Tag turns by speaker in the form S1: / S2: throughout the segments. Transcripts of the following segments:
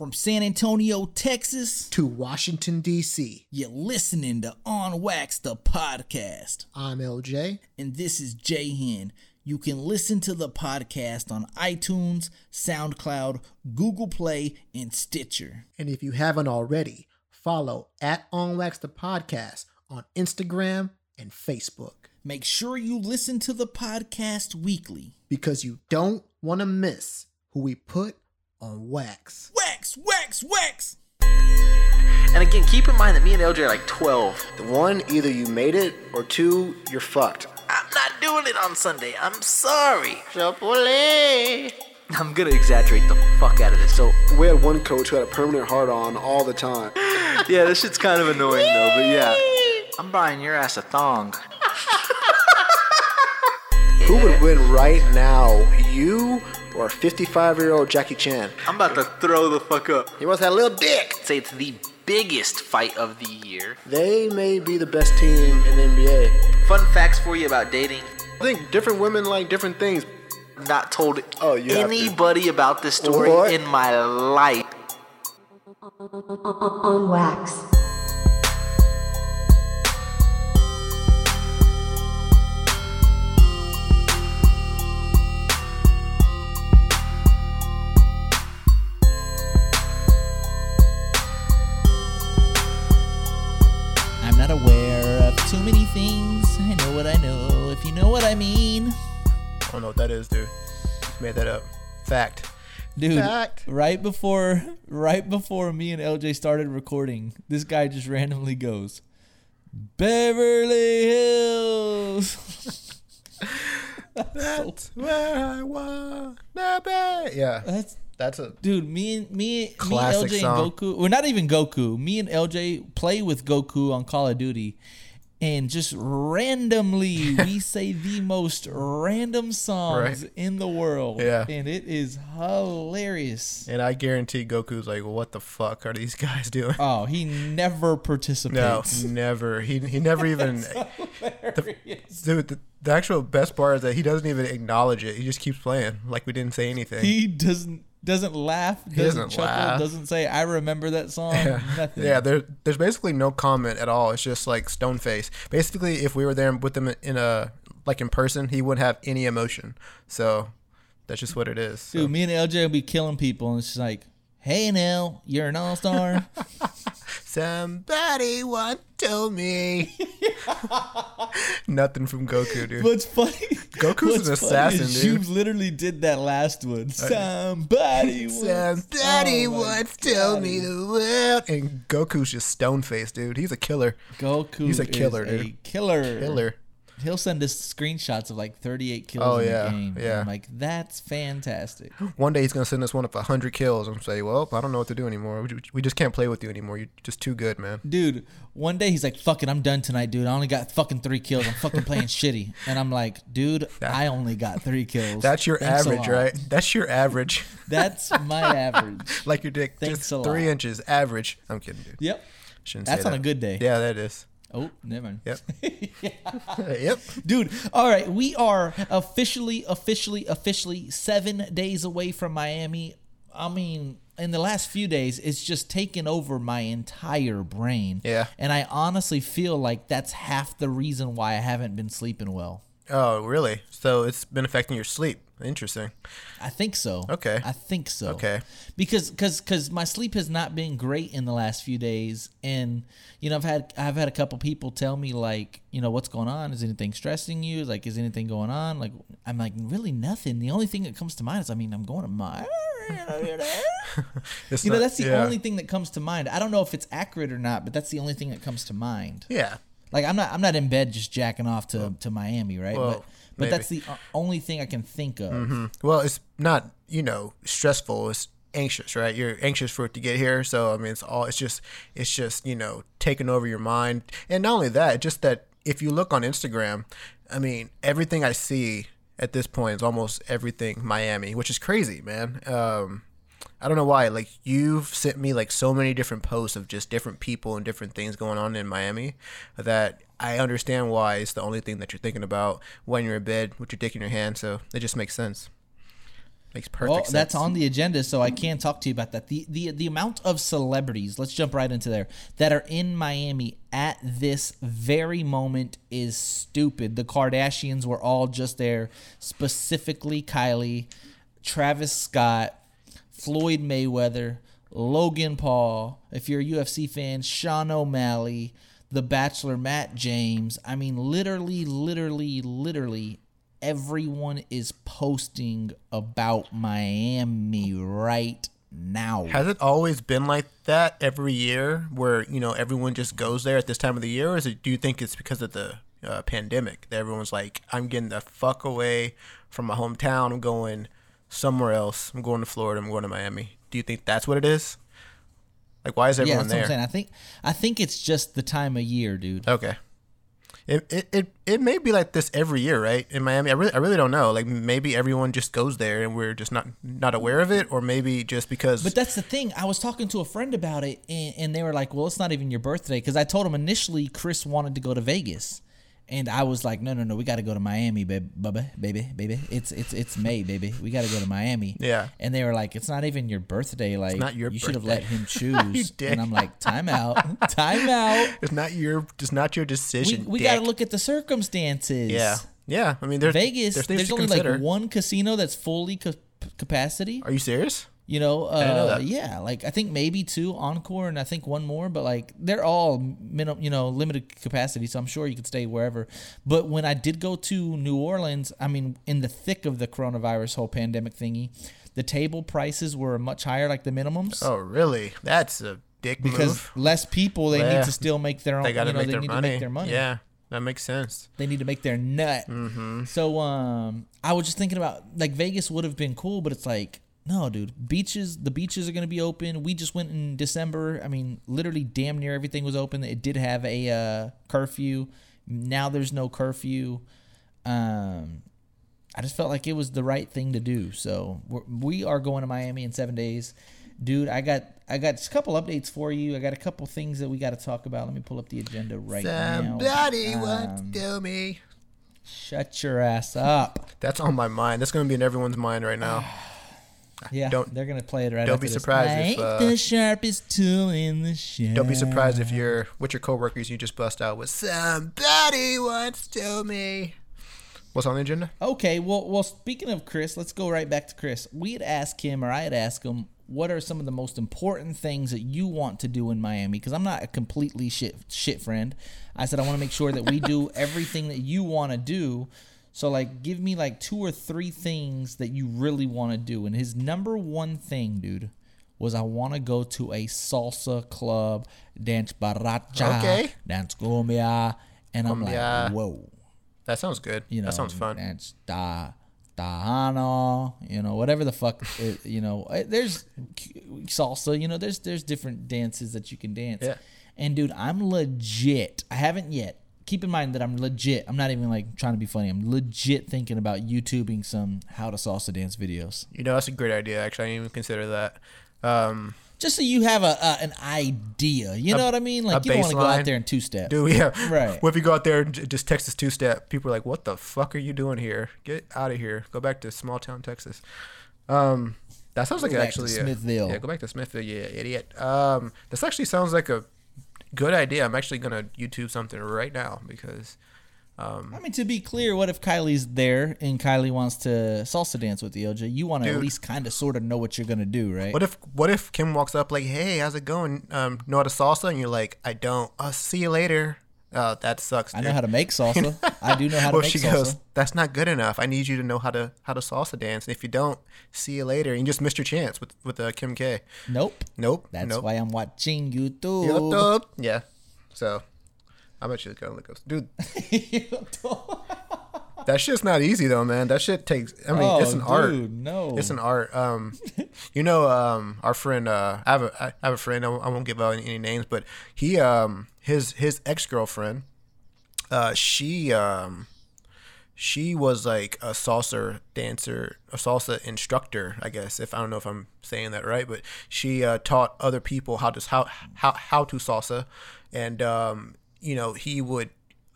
S1: From San Antonio, Texas,
S2: to Washington, D.C.
S1: You're listening to On Wax, the podcast.
S2: I'm LJ.
S1: And this is J Hen. You can listen to the podcast on iTunes, SoundCloud, Google Play, and Stitcher.
S2: And if you haven't already, follow at On Wax the podcast on Instagram and Facebook.
S1: Make sure you listen to the podcast weekly
S2: because you don't want to miss who we put on wax.
S1: Wax, wax, wax.
S3: And again, keep in mind that me and LJ are like 12.
S4: The one, either you made it, or two, you're fucked.
S3: I'm not doing it on Sunday. I'm sorry.
S4: Chapole.
S3: I'm gonna exaggerate the fuck out of this. So
S4: we had one coach who had a permanent hard on all the time.
S3: yeah, this shit's kind of annoying though, but yeah. I'm buying your ass a thong.
S4: Who would win right now, you or 55 year old Jackie Chan?
S3: I'm about to throw the fuck up.
S4: He wants that little dick.
S3: Say it's the biggest fight of the year.
S4: They may be the best team in the NBA.
S3: Fun facts for you about dating.
S4: I think different women like different things.
S3: Not told
S4: oh, you
S3: anybody about this story what? in my life.
S5: On wax.
S1: I mean?
S2: I don't know what that is, dude. Just made that up. Fact.
S1: Dude,
S2: Fact.
S1: right before right before me and LJ started recording, this guy just randomly goes, Beverly Hills.
S2: That's so, where I want to be. Yeah.
S1: That's
S2: that's a
S1: dude. Me and me, me, and LJ song. and Goku. Well, not even Goku. Me and LJ play with Goku on Call of Duty, and just randomly we say the most random songs right. in the world.
S2: Yeah.
S1: And it is hilarious.
S2: And I guarantee Goku's like, what the fuck are these guys doing?
S1: Oh, he never participates.
S2: No, never. He he never even the, dude, the, the actual best part is that he doesn't even acknowledge it. He just keeps playing like we didn't say anything.
S1: He doesn't doesn't laugh, doesn't, doesn't chuckle, laugh. doesn't say "I remember that song."
S2: Yeah.
S1: Nothing.
S2: Yeah, there, there's basically no comment at all. It's just like stone face. Basically, if we were there with him in a like in person, he wouldn't have any emotion. So that's just what it is. So.
S1: Dude, me and LJ would be killing people, and it's just like, "Hey, Nell, you're an all star."
S2: Somebody once told me. Nothing from Goku, dude.
S1: What's funny?
S2: Goku's what's an assassin, dude.
S1: You literally did that last one. Uh, Somebody once.
S2: Somebody oh once told me the world. And Goku's just stone faced, dude. He's a killer.
S1: Goku.
S2: He's a killer, dude.
S1: A killer.
S2: Killer
S1: he'll send us screenshots of like 38 kills oh, in yeah, the game. Yeah. I'm like, that's fantastic.
S2: One day he's going to send us one of 100 kills and say, well, I don't know what to do anymore. We just can't play with you anymore. You're just too good, man.
S1: Dude, one day he's like, fuck it, I'm done tonight, dude. I only got fucking three kills. I'm fucking playing shitty. And I'm like, dude, that, I only got three kills.
S2: That's your Thanks average, right? That's your average.
S1: that's my average.
S2: like your dick. Thanks just three lot. inches average. I'm kidding, dude.
S1: Yep. Shouldn't That's on that. a good day.
S2: Yeah, that is.
S1: Oh, never mind.
S2: Yep. yep.
S1: Dude, all right. We are officially, officially, officially seven days away from Miami. I mean, in the last few days, it's just taken over my entire brain.
S2: Yeah.
S1: And I honestly feel like that's half the reason why I haven't been sleeping well.
S2: Oh, really? So it's been affecting your sleep. Interesting.
S1: I think so.
S2: Okay.
S1: I think so.
S2: Okay.
S1: Because cause, cause my sleep has not been great in the last few days, and you know I've had I've had a couple people tell me like you know what's going on? Is anything stressing you? Like is anything going on? Like I'm like really nothing. The only thing that comes to mind is I mean I'm going to my. you know that's the yeah. only thing that comes to mind. I don't know if it's accurate or not, but that's the only thing that comes to mind.
S2: Yeah.
S1: Like I'm not I'm not in bed just jacking off to, well, to Miami, right?
S2: Well,
S1: but but Maybe. that's the only thing I can think of.
S2: Mm-hmm. Well, it's not you know stressful. It's anxious, right? You're anxious for it to get here. So I mean, it's all it's just it's just you know taking over your mind, and not only that, just that if you look on Instagram, I mean, everything I see at this point is almost everything Miami, which is crazy, man. Um, I don't know why. Like you've sent me like so many different posts of just different people and different things going on in Miami that I understand why it's the only thing that you're thinking about when you're in bed with your dick in your hand. So it just makes sense. Makes perfect
S1: Well,
S2: sense.
S1: that's on the agenda, so I can talk to you about that. The, the the amount of celebrities, let's jump right into there, that are in Miami at this very moment is stupid. The Kardashians were all just there, specifically Kylie, Travis Scott, Floyd Mayweather, Logan Paul. If you're a UFC fan, Sean O'Malley, The Bachelor, Matt James. I mean, literally, literally, literally everyone is posting about Miami right now.
S2: Has it always been like that every year, where you know everyone just goes there at this time of the year, or is it? Do you think it's because of the uh, pandemic that everyone's like, I'm getting the fuck away from my hometown, I'm going somewhere else, I'm going to Florida, I'm going to Miami. Do you think that's what it is? Like, why is
S1: yeah,
S2: everyone
S1: that's what I'm
S2: there?
S1: saying. I think I think it's just the time of year, dude.
S2: Okay. It, it, it, it may be like this every year, right? In Miami, I really I really don't know. Like maybe everyone just goes there and we're just not not aware of it, or maybe just because.
S1: But that's the thing. I was talking to a friend about it, and, and they were like, "Well, it's not even your birthday." Because I told them initially Chris wanted to go to Vegas, and I was like, "No, no, no, we got to go to Miami, baby, baby, baby, baby. It's it's it's May, baby. We got to go to Miami."
S2: Yeah.
S1: And they were like, "It's not even your birthday. Like,
S2: not your
S1: you should have let him
S2: You
S1: choose." and I'm like, "Time out, time out.
S2: it's not your it's not your decision.
S1: we
S2: dick.
S1: got to look at the circumstances."
S2: Yeah, yeah. I mean, there's
S1: Vegas.
S2: There's,
S1: There's only
S2: consider.
S1: like one casino that's fully ca- capacity.
S2: Are you serious?
S1: You know, uh,
S2: know
S1: yeah, like I think maybe two encore and I think one more, but like they're all minimum, you know, limited capacity. So I'm sure you could stay wherever. But when I did go to New Orleans, I mean, in the thick of the coronavirus whole pandemic thingy, the table prices were much higher, like the minimums,
S2: Oh, really? That's a dick
S1: because
S2: move.
S1: less people they
S2: Yeah.
S1: need to still make their own.
S2: They got
S1: you know,
S2: make
S1: they
S2: their
S1: need
S2: money.
S1: to make their money.
S2: Yeah, that makes sense.
S1: They need to make their nut.
S2: Mm-hmm.
S1: So um, I was just thinking about like Vegas would have been cool, but it's like no, dude. Beaches, the beaches are gonna be open. We just went in December. I mean, literally, damn near everything was open. It did have a uh, curfew. Now there's no curfew. Um, I just felt like it was the right thing to do. So we're, we are going to Miami in seven days, dude. I got I got a couple updates for you. I got a couple things that we got to talk about. Let me pull up the agenda right
S2: Somebody
S1: now.
S2: once
S1: Um,
S2: told me.
S1: Shut your ass up.
S2: That's on my mind. That's gonna be in everyone's mind right now.
S1: Yeah,
S2: Don't-
S1: they're gonna play it right.
S2: don't
S1: after
S2: be surprised
S1: I
S2: if,
S1: ain't
S2: uh,
S1: the sharpest tool in the shed.
S2: Don't be surprised if you're with your coworkers. You just bust out with somebody once told me. What's on the agenda?
S1: Okay, well, well. Speaking of Chris, let's go right back to Chris. We had asked him, or I had asked him, what are some of the most important things that you want to do in Miami? Because I'm not a completely shit shit friend. I said I want to make sure that we do everything that you want to do. So like, give me like two or three things that you really want to do. And his number one thing, dude, was I want to go to a salsa club, dance bachata,
S2: Okay.
S1: dance cumbia, and I'm
S2: Cumbia.
S1: like, whoa
S2: That sounds good.
S1: you know,
S2: that sounds fun.
S1: Dance da Tahano, you know, whatever the fuck, it, you know, eh, there's salsa, you know, there's there's different dances that you can dance.
S2: Yeah.
S1: And dude, I'm legit. I haven't yet. Keep in mind that I'm legit. I'm not even like trying to be funny. I'm legit thinking about YouTubing some how to salsa dance videos,
S2: You know, that's a great idea. Actually, I didn't even consider that. Um,
S1: just so you have a, a an idea. You know what I mean? Like you don't want to go out there and two step.
S2: do we? Yeah.
S1: Right.
S2: What if you go out there and just Texas two step? People are like, "What the fuck are you doing here? Get out of here! Go back to small town Texas." Um, that sounds like
S1: Go back
S2: actually a-
S1: Smithville.
S2: yeah, go back to Smithville, you idiot. Um, this actually sounds like a good idea. I'm actually gonna YouTube something right now because
S1: I mean, to be clear, what if Kylie's there and Kylie wants to salsa dance with you, OJ? You want to at least kind of sort of know what you're gonna do, right?
S2: what if what if Kim walks up like, "Hey, how's it going? Um, know how to salsa?" And you're like, "I don't. I'll see you later." Oh, that sucks.
S1: I know how to make salsa. I do know how to
S2: well,
S1: make
S2: she
S1: salsa.
S2: goes, "That's not good enough. I need you to know how to how to salsa dance. And if you don't, see you later. And you just missed your chance with with uh, Kim K.
S1: nope.
S2: Nope.
S1: That's
S2: nope.
S1: why I'm watching YouTube.
S2: YouTube. Yeah. So, I'm actually gonna look up, dude. That shit's not easy though, man. That shit takes. I mean,
S1: oh,
S2: it's an art.
S1: no.
S2: It's an art. Um, you know, um, our friend. Uh, I have a I have a friend. I won't, won't give out any, any names, but he um his his ex girlfriend. Uh, she um, she was like a salsa dancer, a salsa instructor, I guess. If I don't know if I'm saying that right, but she uh, taught other people how to how how how to salsa, and um, you know he would.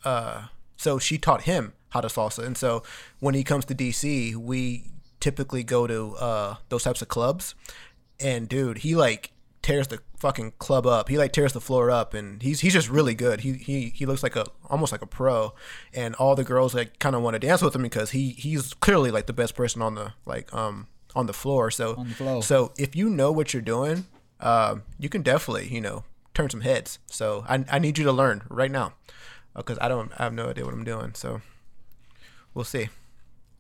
S2: Uh, so she taught him how to salsa, and so when he comes to DC, we typically go to uh, those types of clubs, and dude, he like tears the fucking club up. He like tears the floor up, and he's he's just really good. He he he looks like a almost like a pro, and all the girls like kind of want to dance with him because he he's clearly like the best person on the like um on the floor. So
S1: the
S2: so if you know what you're doing, um, you can definitely you know turn some heads. So I I need you to learn right now, because I don't I have no idea what I'm doing. So we'll see.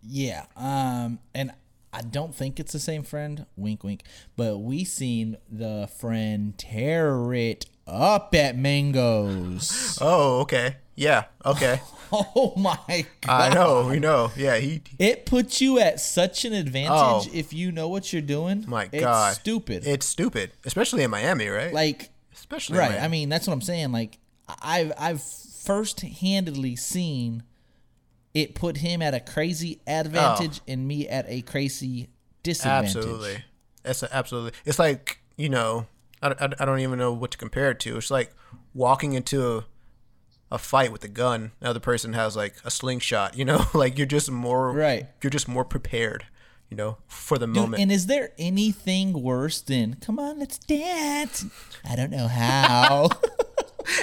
S1: Yeah. Um, and I don't think it's the same friend. Wink, wink. But we seen the friend tear it up at Mangoes.
S2: Oh, okay. Yeah. Okay.
S1: oh my god.
S2: I know. We know. Yeah. He.
S1: It puts you at such an advantage
S2: Oh.
S1: if you know what you're doing.
S2: My
S1: it's
S2: God.
S1: stupid.
S2: It's stupid, especially in Miami, right?
S1: like
S2: especially in
S1: right. I mean, that's what I'm saying. Like I've I've first handedly seen it put him at a crazy advantage oh. and me at a crazy disadvantage.
S2: absolutely. It's a, absolutely. It's like you know, I, I, I don't even know what to compare it to. It's like walking into a, a fight with a gun. The other person has like a slingshot. You know, like you're just more
S1: Right.
S2: You're just more prepared. You know, for the
S1: Dude,
S2: moment.
S1: and is there anything worse than come on, let's dance? I don't know how.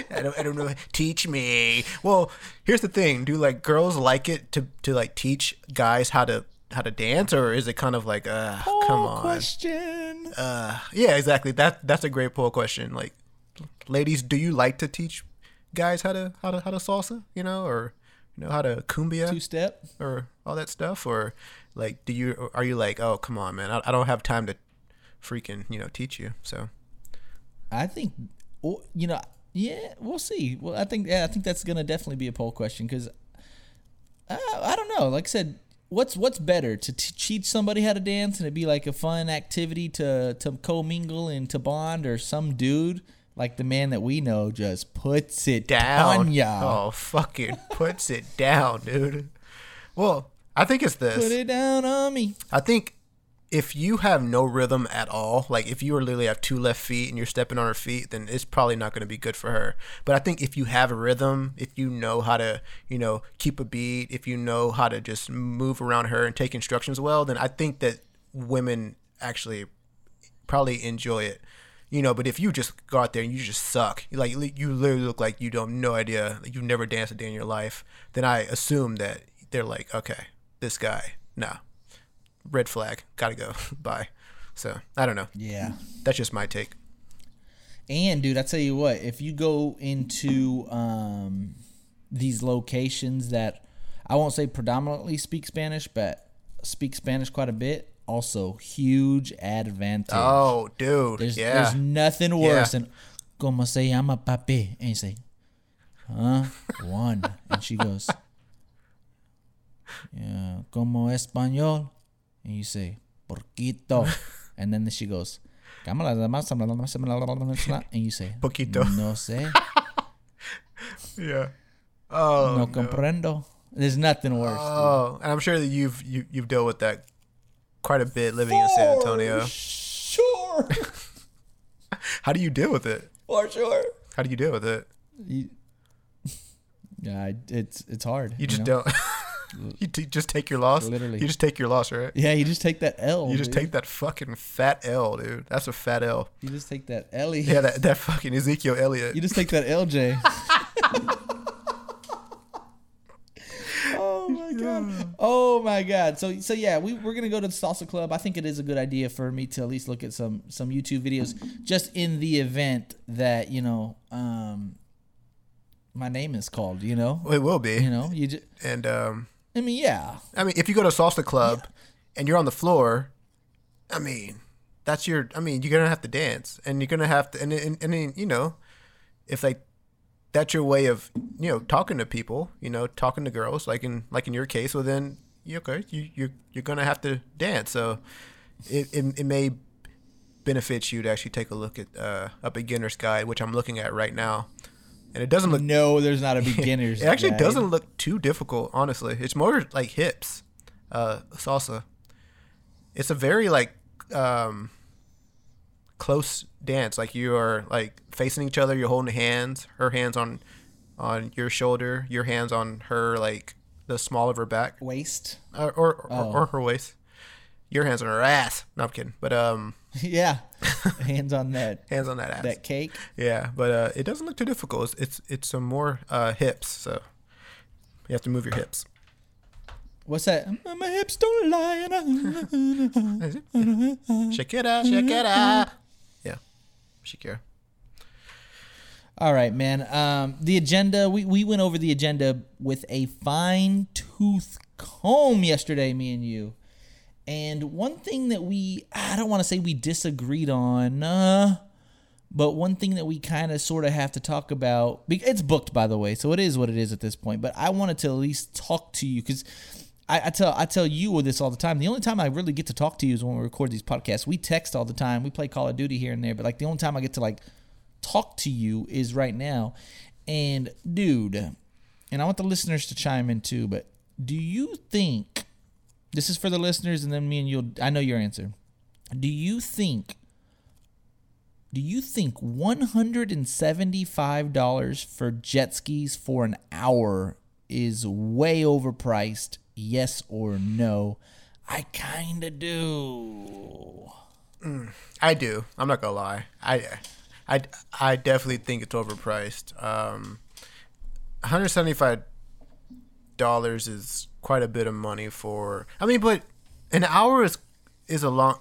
S2: I don't, I don't know. Teach me. Well, here's the thing. Do like girls like it to to like teach guys how to how to dance, or is it kind of like, uh, come
S1: Oh,
S2: on?
S1: question.
S2: Uh, yeah, exactly. That that's a great poll question. Like, ladies, do you like to teach guys how to how to how to salsa? You know, or you know how to cumbia
S1: Two step.
S2: or all that stuff, or like, do you are you like, oh, come on, man, I, I don't have time to freaking you know teach you. So
S1: I think, you know, yeah, we'll see. Well, I think, yeah, I think that's gonna definitely be a poll question because uh, I don't know. Like I said, what's what's better to t- teach somebody how to dance and it be like a fun activity to to commingle and to bond, or some dude like the man that we know just puts it
S2: down.
S1: on ya.
S2: Oh, fucking puts it down, dude. Well, I think it's this.
S1: Put it down on me.
S2: I think if you have no rhythm at all, like if you literally have two left feet and you're stepping on her feet, then it's probably not going to be good for her. But I think if you have a rhythm, if you know how to, you know, keep a beat, if you know how to just move around her and take instructions well, then I think that women actually probably enjoy it. You know, but if you just go out there and you just suck, like you literally look like you don't no idea, like you've never danced a day in your life, then I assume that they're like, okay, this guy, nah, red flag, gotta go, bye. So I don't know.
S1: Yeah.
S2: That's just my take.
S1: And dude, I tell you what, if you go into um, these locations that I won't say predominantly speak Spanish, but speak Spanish quite a bit, also huge advantage.
S2: Oh, dude,
S1: there's
S2: yeah,
S1: there's nothing worse
S2: Yeah.
S1: than como se llama papi, and you say, huh, one, and she goes, yeah, como español, and you say porquito, and then she goes. "Cámara, And you say,
S2: Poquito.
S1: No sé,
S2: yeah. Oh,
S1: no comprendo. There's nothing worse. dude.
S2: oh, and I'm sure that you've you, you've dealt with that quite a bit living in San Antonio.
S1: Sure.
S2: How do you deal with it?
S1: For sure.
S2: How do you deal with it?
S1: You, yeah, it's it's hard.
S2: You just
S1: know?
S2: don't. you t- just take your loss.
S1: Literally.
S2: you just take your loss, right?
S1: Yeah, you just take that L.
S2: You just
S1: dude.
S2: take that fucking fat L, dude. That's a fat L.
S1: You just take that Ellie.
S2: Yeah, that, that fucking Ezekiel Elliott.
S1: You just take that LJ. oh my god. Oh my god. So so yeah, we we're gonna go to the salsa club. I think it is a good idea for me to at least look at some some YouTube videos just in the event that you know um my name is called. You know.
S2: It will be.
S1: You know. You just.
S2: And um,
S1: I mean, yeah.
S2: I mean, if you go to a salsa club and you're on the floor, I mean, that's your. I mean, you're gonna have to dance, and you're gonna have to, and and, and then, you know, if like that's your way of you know talking to people, you know, talking to girls, like in like in your case, well then you okay, you you're you're gonna have to dance. So it it, it may benefit you to actually take a look at uh, a beginner's guide, which I'm looking at right now, and it doesn't look
S1: No, there's not a beginner's.
S2: it actually
S1: guide.
S2: doesn't look too difficult, honestly. It's more like hips, uh, salsa. It's a very like um, close dance. Like you are like facing each other. You're holding hands. Her hands on on your shoulder. Your hands on her like the small of her back
S1: waist.
S2: or or, or,
S1: Oh.
S2: or her waist. your hands on her ass. No, I'm kidding. But um,
S1: yeah, hands on that
S2: hands on that ass.
S1: that cake.
S2: Yeah, but uh, it doesn't look too difficult. It's it's, it's some more uh, hips, so you have to move your hips.
S1: What's that? My hips don't lie.
S2: Shakira, Shakira. Yeah, Shakira.
S1: All right, man. Um, the agenda. We we went over the agenda with a fine tooth comb yesterday, me and you. And one thing that we, I don't want to say we disagreed on, uh, but one thing that we kind of sort of have to talk about, it's booked by the way, so it is what it is at this point. But I wanted to at least talk to you because I, I tell I tell you this all the time. The only time I really get to talk to you is when we record these podcasts. We text all the time. We play Call of Duty here and there, but like the only time I get to like talk to you is right now. And dude, and I want the listeners to chime in too, but do you think this is for the listeners and then me and you'll I know your answer. Do you think do you think $175 for jet skis for an hour is way overpriced? Yes or no? I kind of do.
S2: I do. I'm not gonna lie. I, I, I definitely think it's overpriced. Um, 175 dollars is quite a bit of money for. I mean, but an hour is is a long.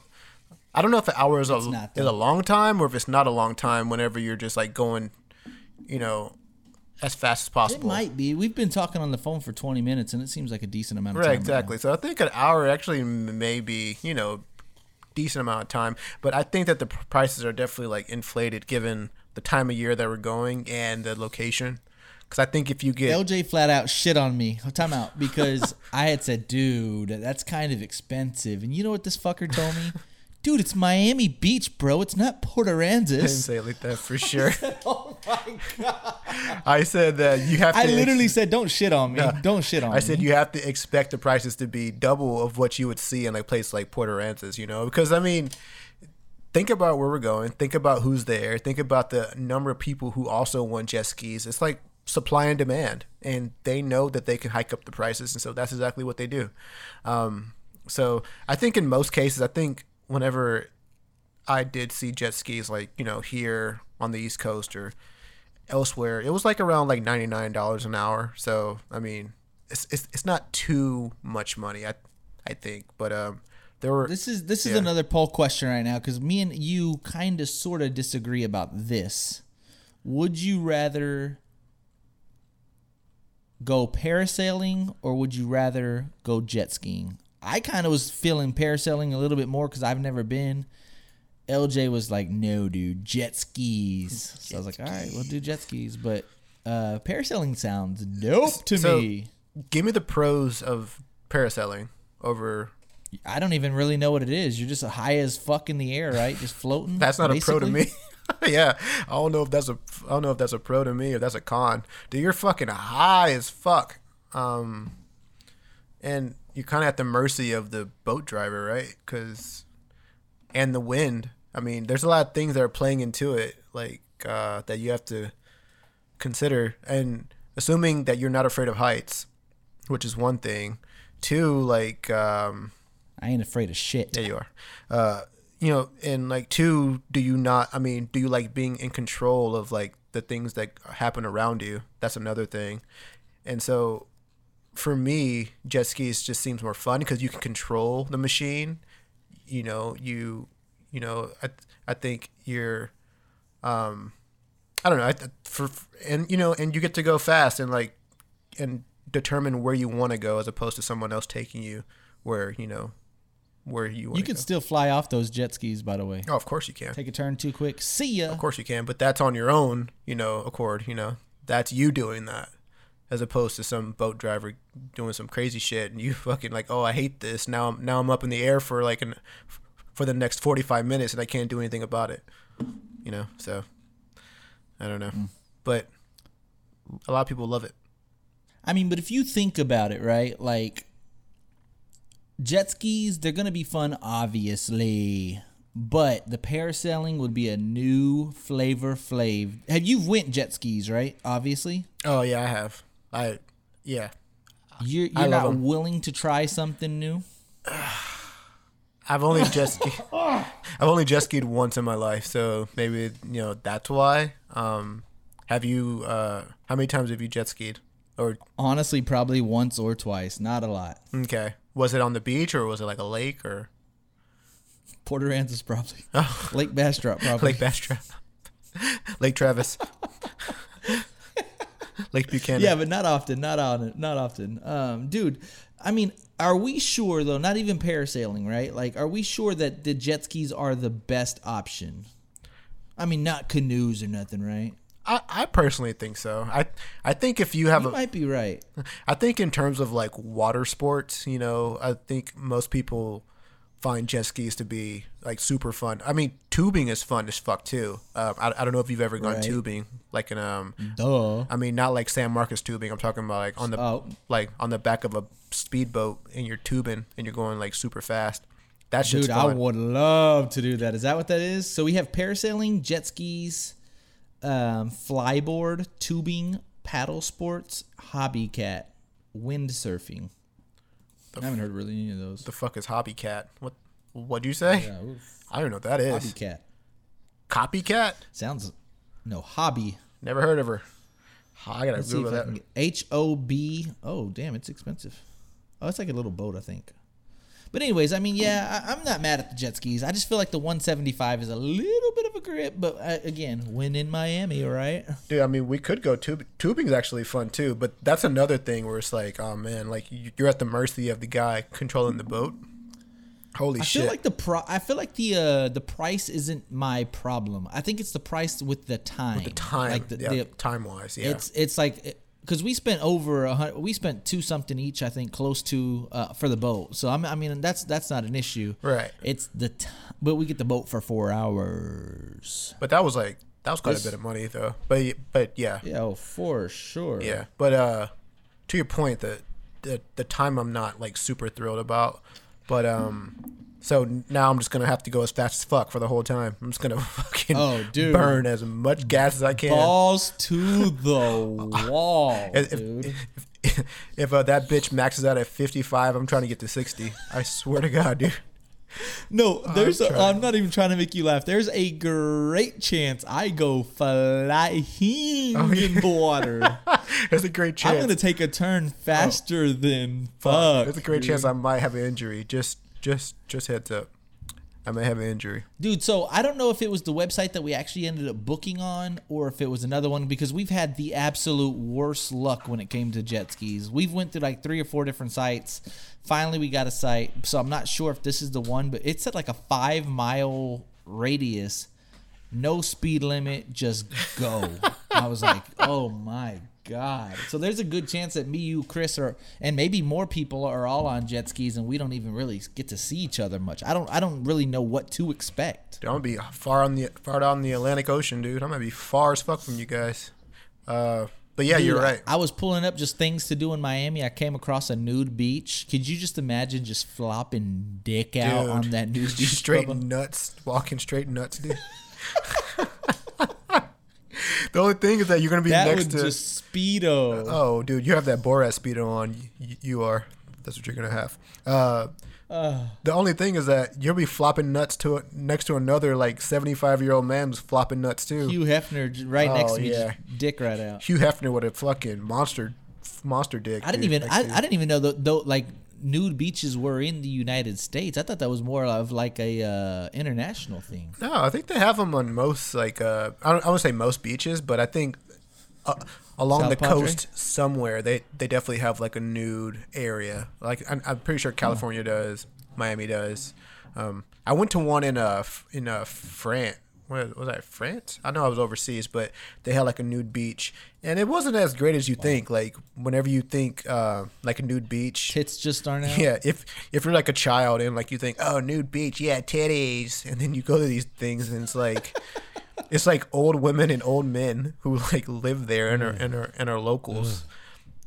S2: I don't know if an hour is a is a long time or if it's not a long time. Whenever you're just like going, you know, as fast as possible.
S1: It might be. We've been talking on the phone for 20 minutes and it seems like a decent amount of
S2: Right,
S1: time. now.
S2: exactly. So I think an hour actually may be, you know, decent amount of time. But I think that the prices are definitely like inflated given the time of year that we're going and the location. Because I think if you get
S1: LJ flat out shit on me. Time out because I had said, dude, that's kind of expensive. And you know what this fucker told me? Dude, it's Miami Beach, bro. It's not Port
S2: I didn't say it like that for sure.
S1: oh my god!
S2: I said that you have to.
S1: I literally
S2: ex-
S1: said, don't shit on me. Don't shit on
S2: I said you have to expect the prices to be double of what you would see in a place like Port Aransas, you know? Because I mean, think about where we're going. Think about who's there. Think about the number of people who also want jet skis. It's like supply and demand, and they know that they can hike up the prices, and so that's exactly what they do. Um, so I think in most cases, I think whenever I did see jet skis, like you know here on the East Coast or elsewhere, it was like around like ninety nine dollars an hour. So I mean, it's, it's it's not too much money, I I think, but um, there were
S1: This is this is
S2: Yeah.
S1: another poll question right now because me and you kind of sort of disagree about this. Would you rather go parasailing or would you rather go jet skiing? I kind of was feeling parasailing a little bit more because I've never been. LJ was like, "No, dude, jet skis." so I was like, "All right, we'll do jet skis." But uh, parasailing sounds dope to
S2: So-
S1: me.
S2: give me the pros of parasailing over.
S1: I don't even really know what it is. You're just high as fuck in the air, right? Just floating.
S2: That's not a pro to me. yeah, I don't know if that's a I don't know if that's a pro to me or that's a con. Dude, you're fucking high as fuck. Um, and you're kind of at the mercy of the boat driver, right? Because and the wind. I mean, there's a lot of things that are playing into it, like uh, that you have to consider. And assuming that you're not afraid of heights, which is one thing. Two, like um,
S1: I ain't afraid of shit.
S2: There you are. Uh, you know, and like two, do you not? I mean, do you like being in control of like the things that happen around you? That's another thing. And so, for me, jet skis just seems more fun because you can control the machine. You know, you, you know, I, I think you're, um, I don't know, I, for and you know, and you get to go fast and like, and determine where you want to go as opposed to someone else taking you where you know where you
S1: You can
S2: go.
S1: still fly off those jet skis, by the way.
S2: Oh, of course you can.
S1: Take a turn too quick. See ya.
S2: Of course you can, but that's on your own, you know, accord, you know. That's you doing that. As opposed to some boat driver doing some crazy shit and you fucking like, "Oh, I hate this. Now I'm now I'm up in the air for like an for the next 45 minutes and I can't do anything about it." You know? So I don't know. Mm. But a lot of people love it.
S1: I mean, but if you think about it, right? Like jet skis, they're gonna be fun, obviously. But the parasailing would be a new flavor flav. Have you went jet skis, right? Obviously.
S2: Oh, yeah, I have. I yeah.
S1: You're you're not
S2: 'em.
S1: willing to try something new.
S2: I've only just I've only jet skied once in my life, so maybe you know that's why. Um, have you? Uh, how many times have you jet skied? Or
S1: Honestly, probably once or twice, not a lot.
S2: okay, was it on the beach or was it like a lake or
S1: Port Aransas probably. Lake Bastrop probably.
S2: Lake Bastrop, Lake Travis, Lake Buchanan?
S1: Yeah, but not often. Not on. Not often. Um, dude, I mean, are we sure though? Not even parasailing, right? Like, are we sure that the jet skis are the best option? I mean, not canoes or nothing, right?
S2: I, I personally think so. I I think if you have
S1: You
S2: a
S1: might be right.
S2: I think in terms of like water sports, you know, I think most people find jet skis to be like super fun. I mean, tubing is fun as fuck too. Um, I, I don't know if you've ever gone
S1: Right.
S2: tubing, like in um,
S1: Duh.
S2: I mean, not like San Marcos tubing. I'm talking about like on the
S1: Oh.
S2: like on the back of a speedboat and you're tubing and you're going like super fast. That's just
S1: Dude, I would love to do that. Is that what that is? So we have parasailing, jet skis, um, flyboard, tubing, paddle sports, Hobie Cat, wind surfing. I haven't heard really any of those.
S2: the fuck is Hobie Cat? What what'd you say?
S1: Yeah.
S2: I don't know what that is.
S1: Hobie Cat
S2: Copycat?
S1: sounds no hobby.
S2: Never heard of her. I gotta
S1: Let's
S2: Google that.
S1: H O B. Oh, damn, it's expensive. Oh, it's like a little boat, I think. But anyways, I mean, yeah, I, I'm not mad at the jet skis. I just feel like the 175 is a little bit of a grip, but uh, again, when in Miami, right?
S2: Dude, I mean, we could go tube. Tubing's actually fun too, but that's another thing where it's like, oh man, like you- you're at the mercy of the guy controlling the boat. Holy
S1: I
S2: shit!
S1: feel like the pro- I feel like the uh, the price isn't my problem. I think it's the price with the time.
S2: With the time,
S1: like the,
S2: yeah,
S1: the
S2: time wise, yeah.
S1: It's it's like because we spent over a hundred. We spent two something each. I think close to uh, for the boat. So I'm, I mean that's that's not an issue.
S2: Right.
S1: It's the t- but we get the boat for four hours.
S2: but that was like that was quite
S1: This-
S2: a bit of money though. But but yeah,
S1: Yeah, oh, for sure.
S2: yeah. But uh, to your point, the the the time I'm not like super thrilled about. But um, so now I'm just gonna have to go as fast as fuck for the whole time. I'm just gonna fucking
S1: Oh, dude.
S2: burn as much gas as I can.
S1: Balls to the wall,
S2: If,
S1: dude.
S2: if, if, if uh, that bitch maxes out at 55, I'm trying to get to 60. I swear to God, dude.
S1: No, there's. A,
S2: trying.
S1: I'm not even trying to make you laugh. There's a great chance I go flying
S2: Oh,
S1: in the water.
S2: There's a great chance.
S1: I'm gonna take a turn faster than
S2: Fuck.
S1: fuck.
S2: There's a great
S1: dude.
S2: chance I might have an injury. Just, just, just heads up. I may have an injury.
S1: Dude, so I don't know if it was the website that we actually ended up booking on or if it was another one because we've had the absolute worst luck when it came to jet skis. We've went through like three or four different sites. Finally, we got a site. So I'm not sure if this is the one, but it's at like a five mile radius, no speed limit, just go. I was like, oh my god. So there's a good chance that me, you, Chris, or and maybe more people are all on jet skis and we don't even really get to see each other much. I don't I don't really know what to expect.
S2: Dude, I'm gonna be far on the far down the Atlantic Ocean, dude. I'm gonna be far as fuck from you guys. Uh, but yeah, you're right.
S1: I, I was pulling up just things to do in Miami. I came across a nude beach. Could you just imagine just flopping dick out
S2: Dude,
S1: on that nude beach?
S2: straight
S1: Bubba?
S2: nuts, walking straight nuts, dude. the only thing is that you're gonna be
S1: That
S2: next to.
S1: just speedo.
S2: Oh, dude, you have that Borat speedo on. You, you are. That's what you're gonna have. Uh, the only thing is that you'll be flopping nuts to it next to another like 75 year old man who's flopping nuts too. Hugh,
S1: Hefner right next
S2: Oh,
S1: to me,
S2: yeah.
S1: dick right out.
S2: Hugh Hefner with a fucking monster, monster dick.
S1: I didn't
S2: dude,
S1: even I. I didn't even know though like nude beaches were in the United States. I thought that was more of like a uh, international thing.
S2: No, I think they have them on most like uh, I don't I won't say most beaches, but I think uh, along
S1: South
S2: the
S1: Padre?
S2: coast somewhere they they definitely have like a nude area. Like I'm, I'm pretty sure California does, Miami does. Um, I went to one in uh in uh France. What was that? France? I know I was overseas, but they had like a nude beach, and it wasn't as great as you think. Like whenever you think uh, like a nude beach,
S1: Tits just aren't out.
S2: yeah, if if you're like a child and like you think, oh, nude beach, yeah, titties, and then you go to these things and it's like, it's like old women and old men who like live there and are and are and are locals,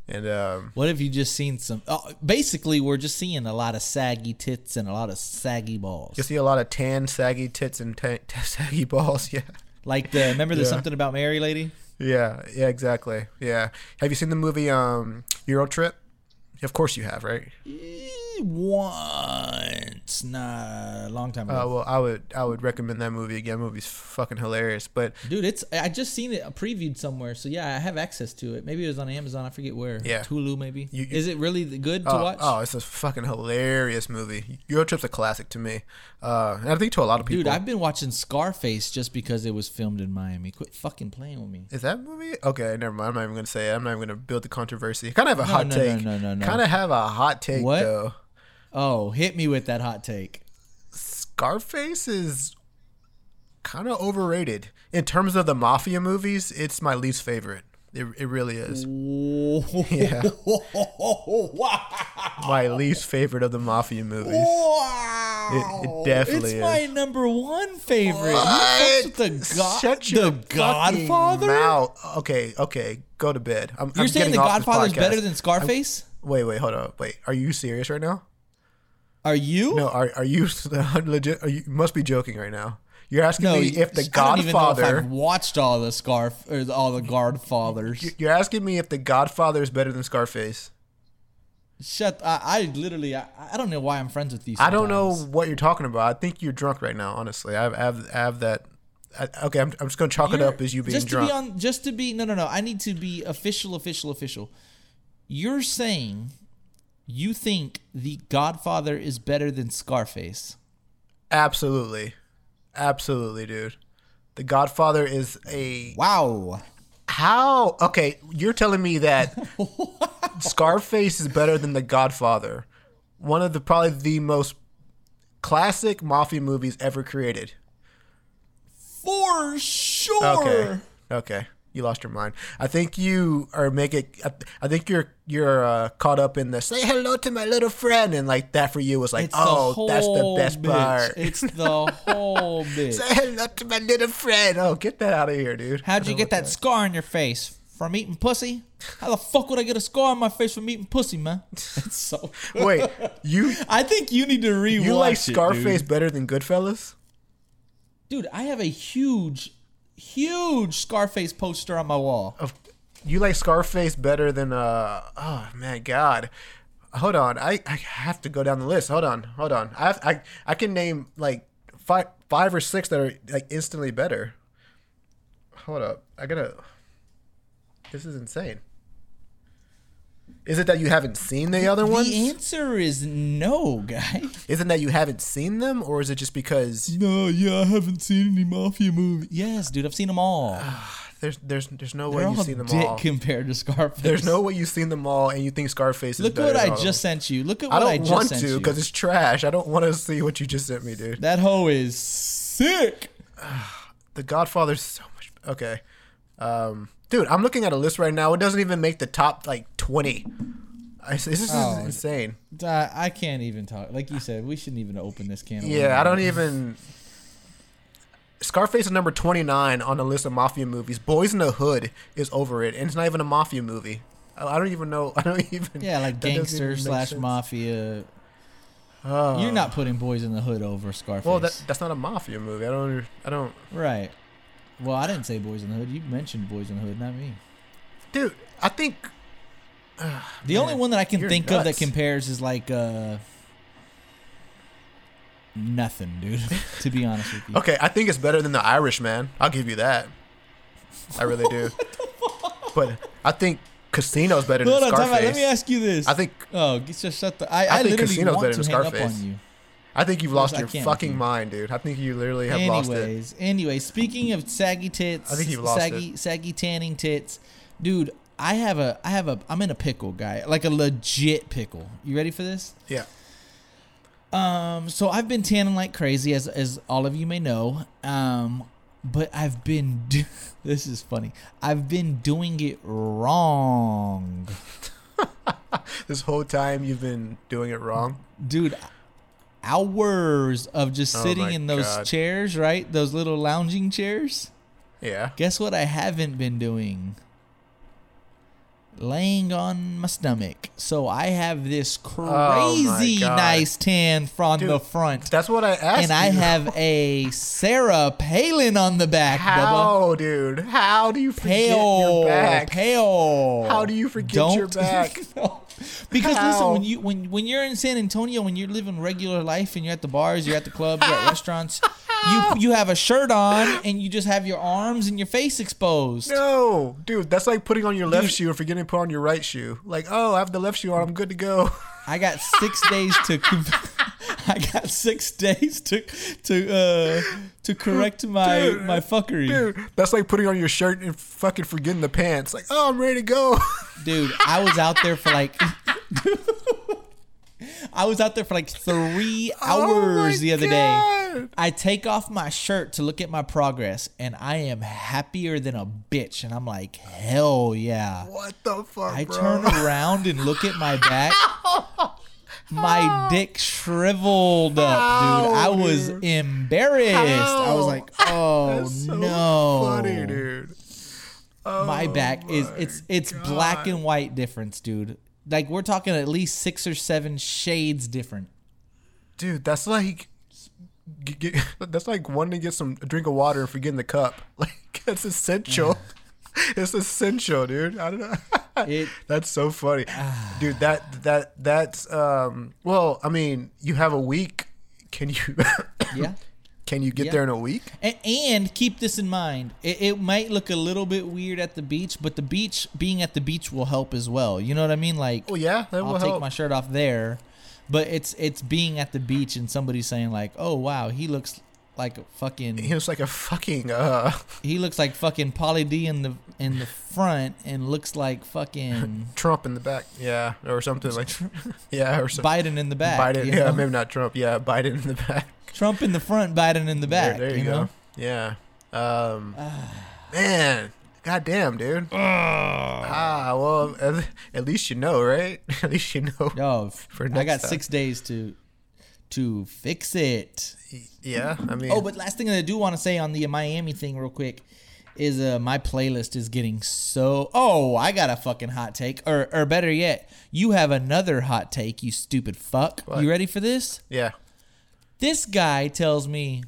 S2: and um,
S1: What have you just seen some? Oh, basically, we're just seeing a lot of saggy tits and a lot of saggy balls.
S2: you see a lot of tan, saggy tits and ta- ta- saggy balls. Yeah,
S1: Like the remember the
S2: Yeah.
S1: something about Mary lady?
S2: Yeah, yeah, exactly. Yeah, have you seen the movie um Euro Trip? Of course you have, right?
S1: Once, nah, a long time ago.
S2: Uh, well, I would I would recommend that movie again. That movie's fucking hilarious. But
S1: Dude, it's I just seen it previewed somewhere, so yeah, I have access to it. Maybe it was on Amazon. I forget where.
S2: Yeah.
S1: Hulu maybe.
S2: You- you-
S1: Is it really good to
S2: oh,
S1: watch?
S2: oh, it's a fucking hilarious movie. Euro Trip's a classic to me, uh, and I think to a lot of people.
S1: Dude, I've been watching Scarface just because it was filmed in Miami. Quit fucking playing with me.
S2: Is that movie? Okay, never mind. I'm not even gonna say it. I'm not even gonna build the controversy. Kind of have a
S1: No,
S2: hot
S1: no, no, no, no, no.
S2: Kind of have a hot take
S1: What?
S2: though.
S1: Oh, hit me with that hot take.
S2: Scarface is kind of overrated in terms of the mafia movies. It's my least favorite. It, it really is. Yeah.
S1: wow.
S2: My least favorite of the mafia movies.
S1: Wow.
S2: It- it definitely
S1: It's my number one favorite.
S2: What?
S1: the God,
S2: Shut your
S1: the Godfather.
S2: mouth. Okay, okay, go to bed. I'm,
S1: You're
S2: I'm
S1: saying the
S2: off this
S1: Godfather's better than Scarface?
S2: Wait, wait, hold on. Wait, are you serious right now?
S1: Are you?
S2: No, are are you legit? Are you you must be joking right now. You're asking
S1: No,
S2: me if the
S1: I don't even know if
S2: Godfather.
S1: I've watched all the Scarf or all the Godfathers.
S2: You're asking me if the Godfather is better than Scarface.
S1: Shut! I, I literally, I, I don't know why I'm friends with these.
S2: I don't know what you're talking about. I think you're drunk right now. Honestly, I have, I have, I have that. I, okay, I'm, I'm just gonna chalk it
S1: You're-
S2: up as you being
S1: just
S2: drunk.
S1: to be on, just to be no, no, no. I need to be official, official, official. You're saying you think the Godfather is better than Scarface?
S2: Absolutely, absolutely, dude. The Godfather is a
S1: Wow.
S2: how? Okay, you're telling me that Scarface is better than The Godfather, one of the probably the most classic mafia movies ever created.
S1: For sure.
S2: Okay. Okay. You lost your mind. I think you are making. I, I think you're you're uh, caught up in the say hello to my little friend and like that for you was like
S1: It's
S2: oh
S1: the
S2: that's the best
S1: bitch.
S2: part.
S1: It's the whole bit.
S2: say hello to my little friend. Oh, get that out of here, dude.
S1: How'd you get that scar on your face? From eating pussy? How the fuck would I get a scar on my face from eating pussy, man? It's so.
S2: Wait, you
S1: I think you need to rewatch
S2: you like
S1: it,
S2: Scarface
S1: dude.
S2: better than Goodfellas?
S1: dude. I have a huge, huge Scarface poster on my wall.
S2: Of you like Scarface better than uh oh man God. Hold on, I, I have to go down the list. Hold on, hold on. I have, I I can name like five five or six that are like instantly better. Hold up, I gotta. This is insane. Is it that you haven't seen the other ones?
S1: The answer is no, guy.
S2: Isn't that you haven't seen them, or is it just because
S1: No, yeah, I haven't seen any mafia movie. Yes, dude, I've seen them all.
S2: there's there's there's no way
S1: They're
S2: you've seen them
S1: dick
S2: all?
S1: compared to Scarface.
S2: There's no way you've seen them all, and you think Scarface is
S1: Look
S2: better.
S1: what
S2: than
S1: I
S2: all of
S1: just
S2: them.
S1: sent you. Look at
S2: I
S1: what
S2: don't
S1: I, just
S2: want
S1: sent
S2: to
S1: you.
S2: because it's trash. I don't want to see what you just sent me, dude.
S1: that hoe is sick.
S2: The Godfather's so much. Okay, um, dude, I'm looking at a list right now. It doesn't even make the top like 20. I, this is
S1: Oh.
S2: insane.
S1: Uh, I can't even talk. Like you said, we shouldn't even open this can. of
S2: Yeah, I don't even. Scarface is number 29 on the list of mafia movies. Boyz n the Hood is over it, and it's not even a mafia movie. I I don't even know. I don't even.
S1: Yeah, like gangster slash mafia.
S2: Oh.
S1: You're not putting Boyz n the Hood over Scarface.
S2: Well, that, that's not a mafia movie. I don't. I don't.
S1: right. Well, I didn't say Boyz n the Hood. You mentioned Boyz n the Hood, not me.
S2: Dude, I think.
S1: The only one that I can think of that compares is like uh nothing, dude. to be honest with you.
S2: Okay, I think it's better than The Irishman. I'll give you that. I really do. But I think Casino's better
S1: Hold
S2: than
S1: on,
S2: Scarface.
S1: out. Let me ask you this.
S2: I think
S1: Oh, just shut the. I,
S2: I
S1: I,
S2: think Casino's better than Scarface. I think you've lost your fucking mind, dude. I think you literally have lost it.
S1: Anyways, anyway, speaking of saggy tits,
S2: I think you've lost
S1: saggy, saggy tanning tits, dude. I have a, I have a, I'm in a pickle, guy, like a legit pickle. You ready for this?
S2: Yeah.
S1: Um, so I've been tanning like crazy, as as all of you may know. Um, but I've been, do- this is funny. I've been doing it wrong,
S2: This whole time you've been doing it wrong.
S1: dude. Hours of just
S2: Oh
S1: sitting in those
S2: God.
S1: chairs, right? Those little lounging chairs.
S2: Yeah.
S1: Guess what I haven't been doing? Laying on my stomach. So I have this
S2: Oh
S1: crazy
S2: God.
S1: nice tan from
S2: Dude,
S1: the front.
S2: That's what I asked
S1: And I
S2: you.
S1: have a Sarah Palin on the back, Bubba.
S2: How, dude? How do you forget
S1: Pale,
S2: your back?
S1: pale.
S2: How do you forget your back?
S1: No. Because
S2: How?
S1: listen, when you when when you're in San Antonio, when you're living regular life and you're at the bars, you're at the clubs, you're at restaurants, you you have a shirt on and you just have your arms and your face exposed.
S2: No, dude, that's like putting on your left
S1: Dude.
S2: shoe and forgetting to put on your right shoe. Like, oh, I have the left shoe on, I'm good to go.
S1: I got six days to. I got six days to to uh to correct my
S2: Dude,
S1: my fuckery,
S2: Dude, that's like putting on your shirt and fucking forgetting the pants. Like, oh, I'm ready to go.
S1: dude. I was out there for like. I was out there for like three
S2: my
S1: hours the other day. I take off my shirt to look at my progress, and I am happier than a bitch. And I'm like, hell yeah.
S2: What the fuck,
S1: I
S2: bro?
S1: turn around and look at my back. My ah. dick shriveled up, dude. I was
S2: dude?
S1: embarrassed. I was like, oh
S2: That's so
S1: no.
S2: funny, dude.
S1: my oh back is
S2: my
S1: it's it's black and white difference, dude. Like we're talking at least six or seven shades different.
S2: Dude, that's like g- g- that's like wanting to get some a drink of water and forgetting the cup. Like that's essential. it's essential, dude. I don't know.
S1: It-
S2: that's so funny, dude. That that that's um. Well, I mean, you have a week. Can you?
S1: Yeah.
S2: Can you get
S1: Yeah.
S2: there in a week?
S1: And, and keep this in mind. It, it might look a little bit weird at the beach, but the beach, being at the beach, will help as well. You know what I mean? Like,
S2: Well, yeah, that
S1: I'll take
S2: help.
S1: my shirt off there, but it's it's being at the beach and somebody saying like, "Oh wow, he looks like a fucking
S2: he looks like a fucking uh.
S1: he looks like fucking Pauly D in the in the front and looks like fucking
S2: Trump in the back, yeah, or something like, yeah, or something.
S1: Biden in the back."
S2: Biden, yeah,
S1: know?
S2: maybe not Trump, yeah, Biden in the back.
S1: Trump in the front, Biden in the back.
S2: There, there you,
S1: you
S2: go.
S1: know?
S2: Yeah. Um, man, goddamn, dude. ah, well, at, at least you know, right? at least you know.
S1: Yo,
S2: For
S1: I got
S2: time.
S1: six days to to fix it.
S2: Yeah, I mean,
S1: Oh, but last thing that I do want to say on the Miami thing, real quick, is uh my playlist is getting so. Oh, I got a fucking hot take, or or better yet, you have another hot take. You stupid fuck.
S2: What?
S1: You ready for this?
S2: yeah.
S1: This guy tells me,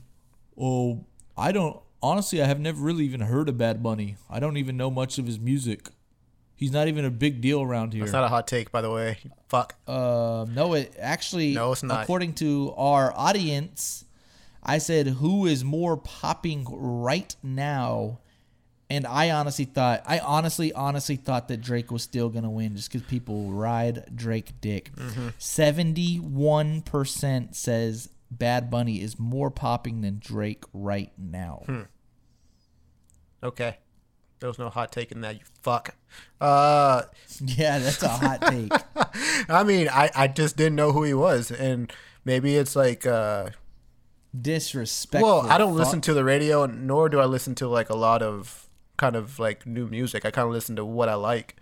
S1: "Oh, I don't. Honestly, I have never really even heard of Bad Bunny. I don't even know much of his music. He's not even a big deal around here."
S2: It's not a hot take, by the way. Fuck.
S1: Uh, no, it actually.
S2: No, it's not.
S1: According to our audience, I said who is more popping right now, and I honestly thought, I honestly, honestly thought that Drake was still gonna win just because people ride Drake dick.
S2: Mm-hmm.
S1: Seventy-one percent says Bad Bunny is more popping than Drake right now.
S2: Hmm. Okay. There was no hot take in that. You fuck. Uh,
S1: Yeah, that's a hot take.
S2: I mean, I I just didn't know who he was, and maybe it's like uh.
S1: Disrespectful.
S2: Well, I don't
S1: fuck.
S2: listen to the radio, nor do I listen to like a lot of kind of like new music. I kind of listen to what I like,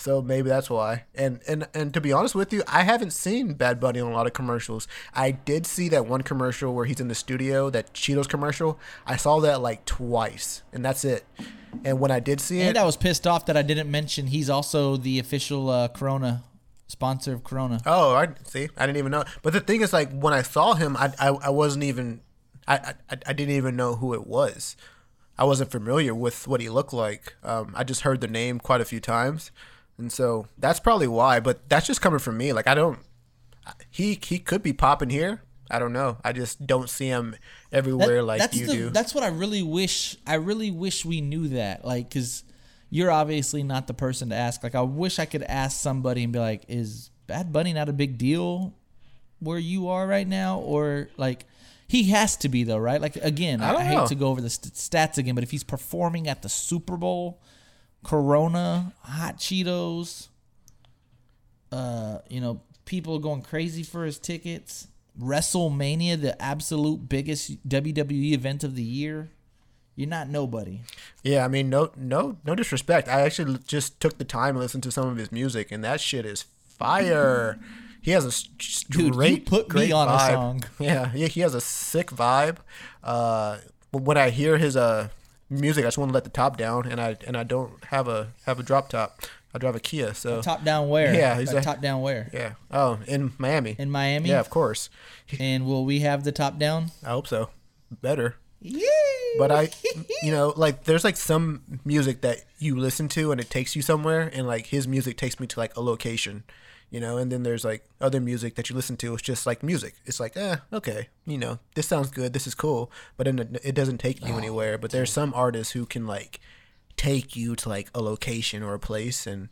S2: so maybe that's why. And and and to be honest with you, I haven't seen Bad Bunny on a lot of commercials. I did see that one commercial where he's in the studio, that Cheetos commercial. I saw that like twice, and that's it. And when I did see it,
S1: And I was pissed off that I didn't mention he's also the official uh, Corona sponsor of Corona.
S2: Oh, I see. I didn't even know. But the thing is, like, when I saw him, I I, I wasn't even, I, I I didn't even know who it was. I wasn't familiar with what he looked like. Um, I just heard the name quite a few times, and so that's probably why. But that's just coming from me. Like, I don't. He he could be popping here. I don't know. I just don't see him everywhere
S1: That-
S2: like
S1: that's
S2: you
S1: the,
S2: do.
S1: That's what I really wish. I really wish we knew that. Like, because you're obviously not the person to ask. Like, I wish I could ask somebody and be like, "Is Bad Bunny not a big deal where you are right now?" Or like, he has to be though, right? Like, again,
S2: I
S1: I,
S2: don't
S1: hate to go over the st- stats again, but if he's performing at the Super Bowl, Corona, hot Cheetos, uh, you know, people going crazy for his tickets. WrestleMania, the absolute biggest WWE event of the year. You're not nobody.
S2: Yeah, I mean, no, no, no disrespect. I actually just took the time to listen to some of his music, and that shit is fire. He has a s-
S1: Dude,
S2: straight,
S1: you put me
S2: great
S1: on a song.
S2: Yeah, yeah, he has a sick vibe. Uh, when I hear his uh music, I just want to let the top down, and I and I don't have a have a drop top. I drive a Kia, so
S1: Top down where?
S2: Yeah,
S1: Like,
S2: exact-
S1: top down where?
S2: yeah. Oh, in Miami.
S1: In Miami.
S2: yeah, of course.
S1: And will we have the top down?
S2: I hope so. Better.
S1: Yeah.
S2: But I, you know, like there's like some music that you listen to and it takes you somewhere, and like his music takes me to like a location. You know. And then there's like other music that you listen to. It's just like music. It's like, eh, okay, you know, this sounds good. This is cool, but then it- doesn't take you anywhere. But there's some artists who can like take you to like a location or a place, and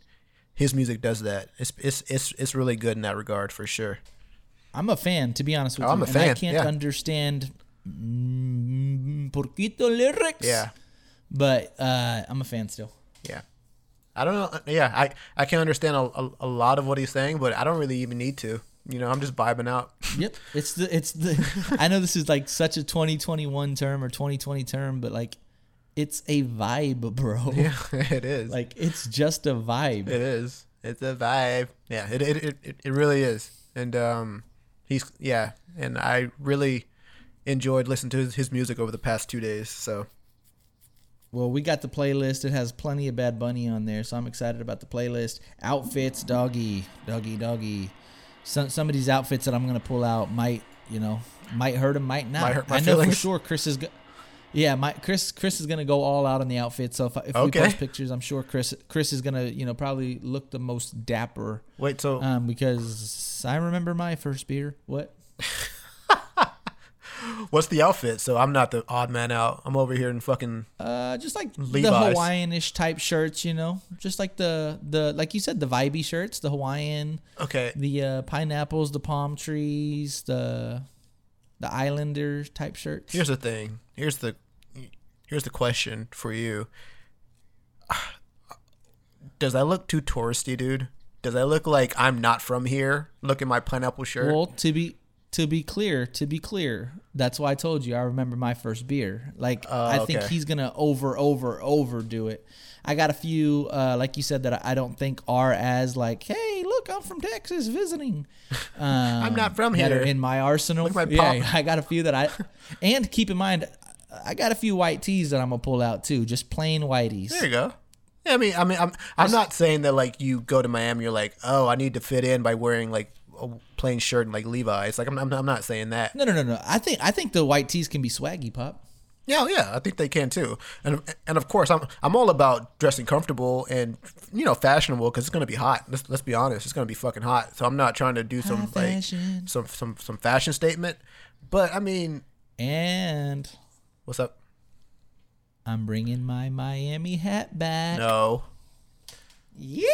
S2: his music does that. It's it's it's it's really good in that regard for sure.
S1: I'm a fan, to be honest with
S2: Oh,
S1: you.
S2: I'm a
S1: and I can't
S2: yeah.
S1: understand mm, poquito lyrics.
S2: Yeah.
S1: But uh, I'm a fan still.
S2: Yeah. I don't know. Yeah, I, I can understand a, a, a lot of what he's saying, but I don't really even need to. You know, I'm just vibing out.
S1: Yep. It's the it's the I know this is like such a 2021 term or 2020 term, but like it's a vibe, bro.
S2: Yeah, it is.
S1: Like it's just a vibe.
S2: it is. It's a vibe. Yeah, it it, it, it, really is. And um, he's yeah, and I really enjoyed listening to his, his music over the past two days. So
S1: Well, we got the playlist. It has plenty of Bad Bunny on there, so I'm excited about the playlist. Outfits, doggy, doggy, doggy. Some some of these outfits that I'm gonna pull out might, you know, might hurt him, might not.
S2: Might hurt my
S1: I know for sure Chris is. Go- yeah, my Chris Chris is gonna go all out on the outfit. So if, if
S2: Okay.
S1: we post pictures, I'm sure Chris Chris is gonna you know probably look the most dapper.
S2: wait, so
S1: Um, because I remember my first beer. What?
S2: what's the outfit? So I'm not the odd man out. I'm over here in fucking
S1: Uh, just like the
S2: Levi's.
S1: Hawaiian-ish type shirts, you know, just like the the like you said, the vibey shirts, the Hawaiian,
S2: okay.
S1: the uh, pineapples, the palm trees, the the Islander type shirts.
S2: Here's the thing. Here's the here's the question for you. Does I look too touristy, dude? Does I look like I'm not from here? Look at my pineapple shirt.
S1: well, to be to be clear, to be clear, that's why I told you I remember my first beer. Like I think he's gonna over over overdo it. I got a few, uh, like you said, that I- don't think are as like, hey, look, I'm from Texas visiting. Um, I'm
S2: not from here. that.
S1: Are in my arsenal.
S2: Look at my
S1: yeah,
S2: pop.
S1: I got a few that I, and keep in mind, I got a few white tees that I'm gonna pull out too, just plain whiteys.
S2: there you go. Yeah, I mean, I mean, I'm I'm not saying that like you go to Miami, you're like, oh, I need to fit in by wearing like a plain shirt and like Levi's. Like I'm I'm, I'm not saying that.
S1: No, no, no, no. I think I think the white tees can be swaggy, pop.
S2: Yeah, yeah, I think they can too. And and of course, I'm I'm all about dressing comfortable and you know fashionable because it's gonna be hot. Let's let's be honest, it's gonna be fucking hot. So I'm not trying to do some like
S1: fashion.
S2: some some some fashion statement. But I mean,
S1: And
S2: what's up?
S1: I'm bringing my Miami hat back.
S2: No,
S1: Yeet.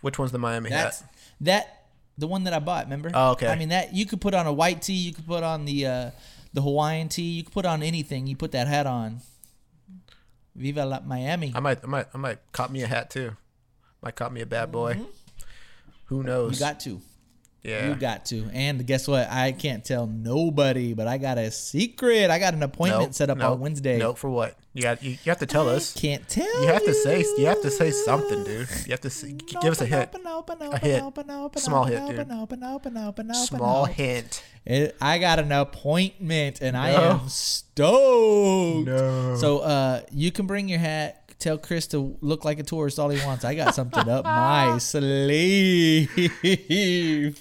S2: which one's the Miami
S1: That's
S2: hat?
S1: that the one that I bought. Remember?
S2: Oh, okay.
S1: I mean that you could put on a white tee. You could put on the uh, the Hawaiian tee. You could put on anything. You put that hat on. Viva la Miami.
S2: I might I might I might cop me a hat too. Might cop me a bad boy. Who knows?
S1: Mm-hmm. You got to.
S2: Yeah.
S1: You got to. And guess what? I can't tell nobody, but I got a secret. I got an appointment
S2: Nope,
S1: set up
S2: nope,
S1: on Wednesday.
S2: Nope. For what? You got you, you have to tell us.
S1: Can't tell.
S2: You have to say you have to say something, dude. You have to say, give us a hint. A hint. Small
S1: open,
S2: hint, dude. Small hint.
S1: It, I got an appointment and I am stoked.
S2: No.
S1: So uh, you can bring your hat. Tell Chris to look like a tourist all he wants. I got something up my sleeve.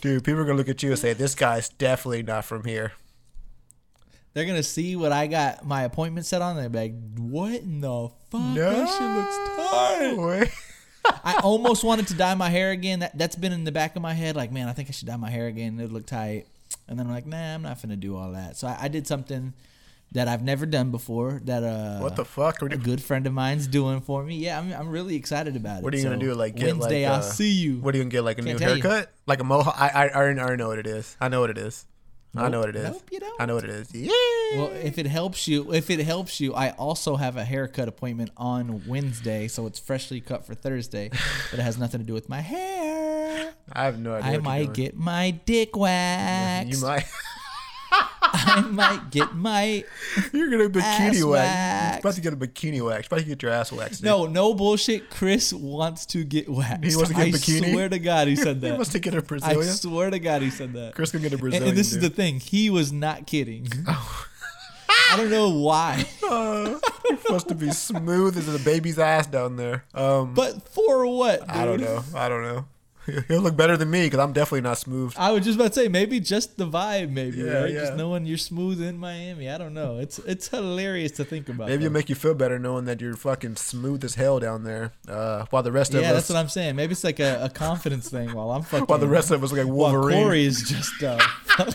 S2: Dude, people are gonna look at you and say, "This guy's definitely not from here."
S1: They're gonna see what I got my appointment set on. and They're like, "What in the fuck? That shit looks tight." I almost wanted to dye my hair again. That that's been in the back of my head. Like, man, I think I should dye my hair again. It would look tight. And then I'm like, nah, I'm not gonna do all that. So I, I did something that I've never done before. That uh,
S2: What the fuck? Are
S1: a good friend of mine's doing for me. Yeah, I'm, I'm really excited about it.
S2: what are you gonna do? Like get
S1: Wednesday?
S2: like,
S1: I'll
S2: uh,
S1: see you.
S2: What are you gonna get? Like a
S1: Can't
S2: new
S1: tell you.
S2: haircut? Like a mohawk? I, I I already, know what it is. I know what it is. I know what it is.
S1: Nope, you don't.
S2: I know what it is. Yeah.
S1: Well, if it helps you, if it helps you, I also have a haircut appointment on Wednesday, so it's freshly cut for Thursday, but it has nothing to do with my hair.
S2: I have no idea.
S1: I might get my dick waxed.
S2: You might.
S1: I might get my
S2: You're gonna bikini wax.
S1: wax.
S2: You're about to get a bikini wax. You're about to get your ass waxed. dude.
S1: no, no bullshit. Chris wants to get waxed.
S2: He wants to get
S1: I
S2: bikini?
S1: swear to God, he said that.
S2: He wants to get a
S1: I
S2: Brazilian.
S1: I swear to God, he said that.
S2: Chris can get a
S1: And-
S2: Brazilian.
S1: and, this is the thing. He was not kidding.
S2: Oh.
S1: I don't know why,
S2: Uh, you're supposed to be smooth as a baby's ass down there. Um,
S1: but for what? Dude?
S2: I don't know. I don't know. He'll look better than me because I'm definitely not smooth.
S1: I was just about to say maybe just the vibe, maybe
S2: Yeah,
S1: right?
S2: yeah.
S1: Just knowing you're smooth in Miami. I don't know. It's it's hilarious to think about.
S2: Maybe it'll make you feel better knowing that you're fucking smooth as hell down there. Uh, while the rest of us.
S1: yeah, that's what I'm saying. Maybe it's like a, a confidence thing. While I'm fucking.
S2: while the rest of us look like
S1: while
S2: Wolverine.
S1: Corey is just. Uh,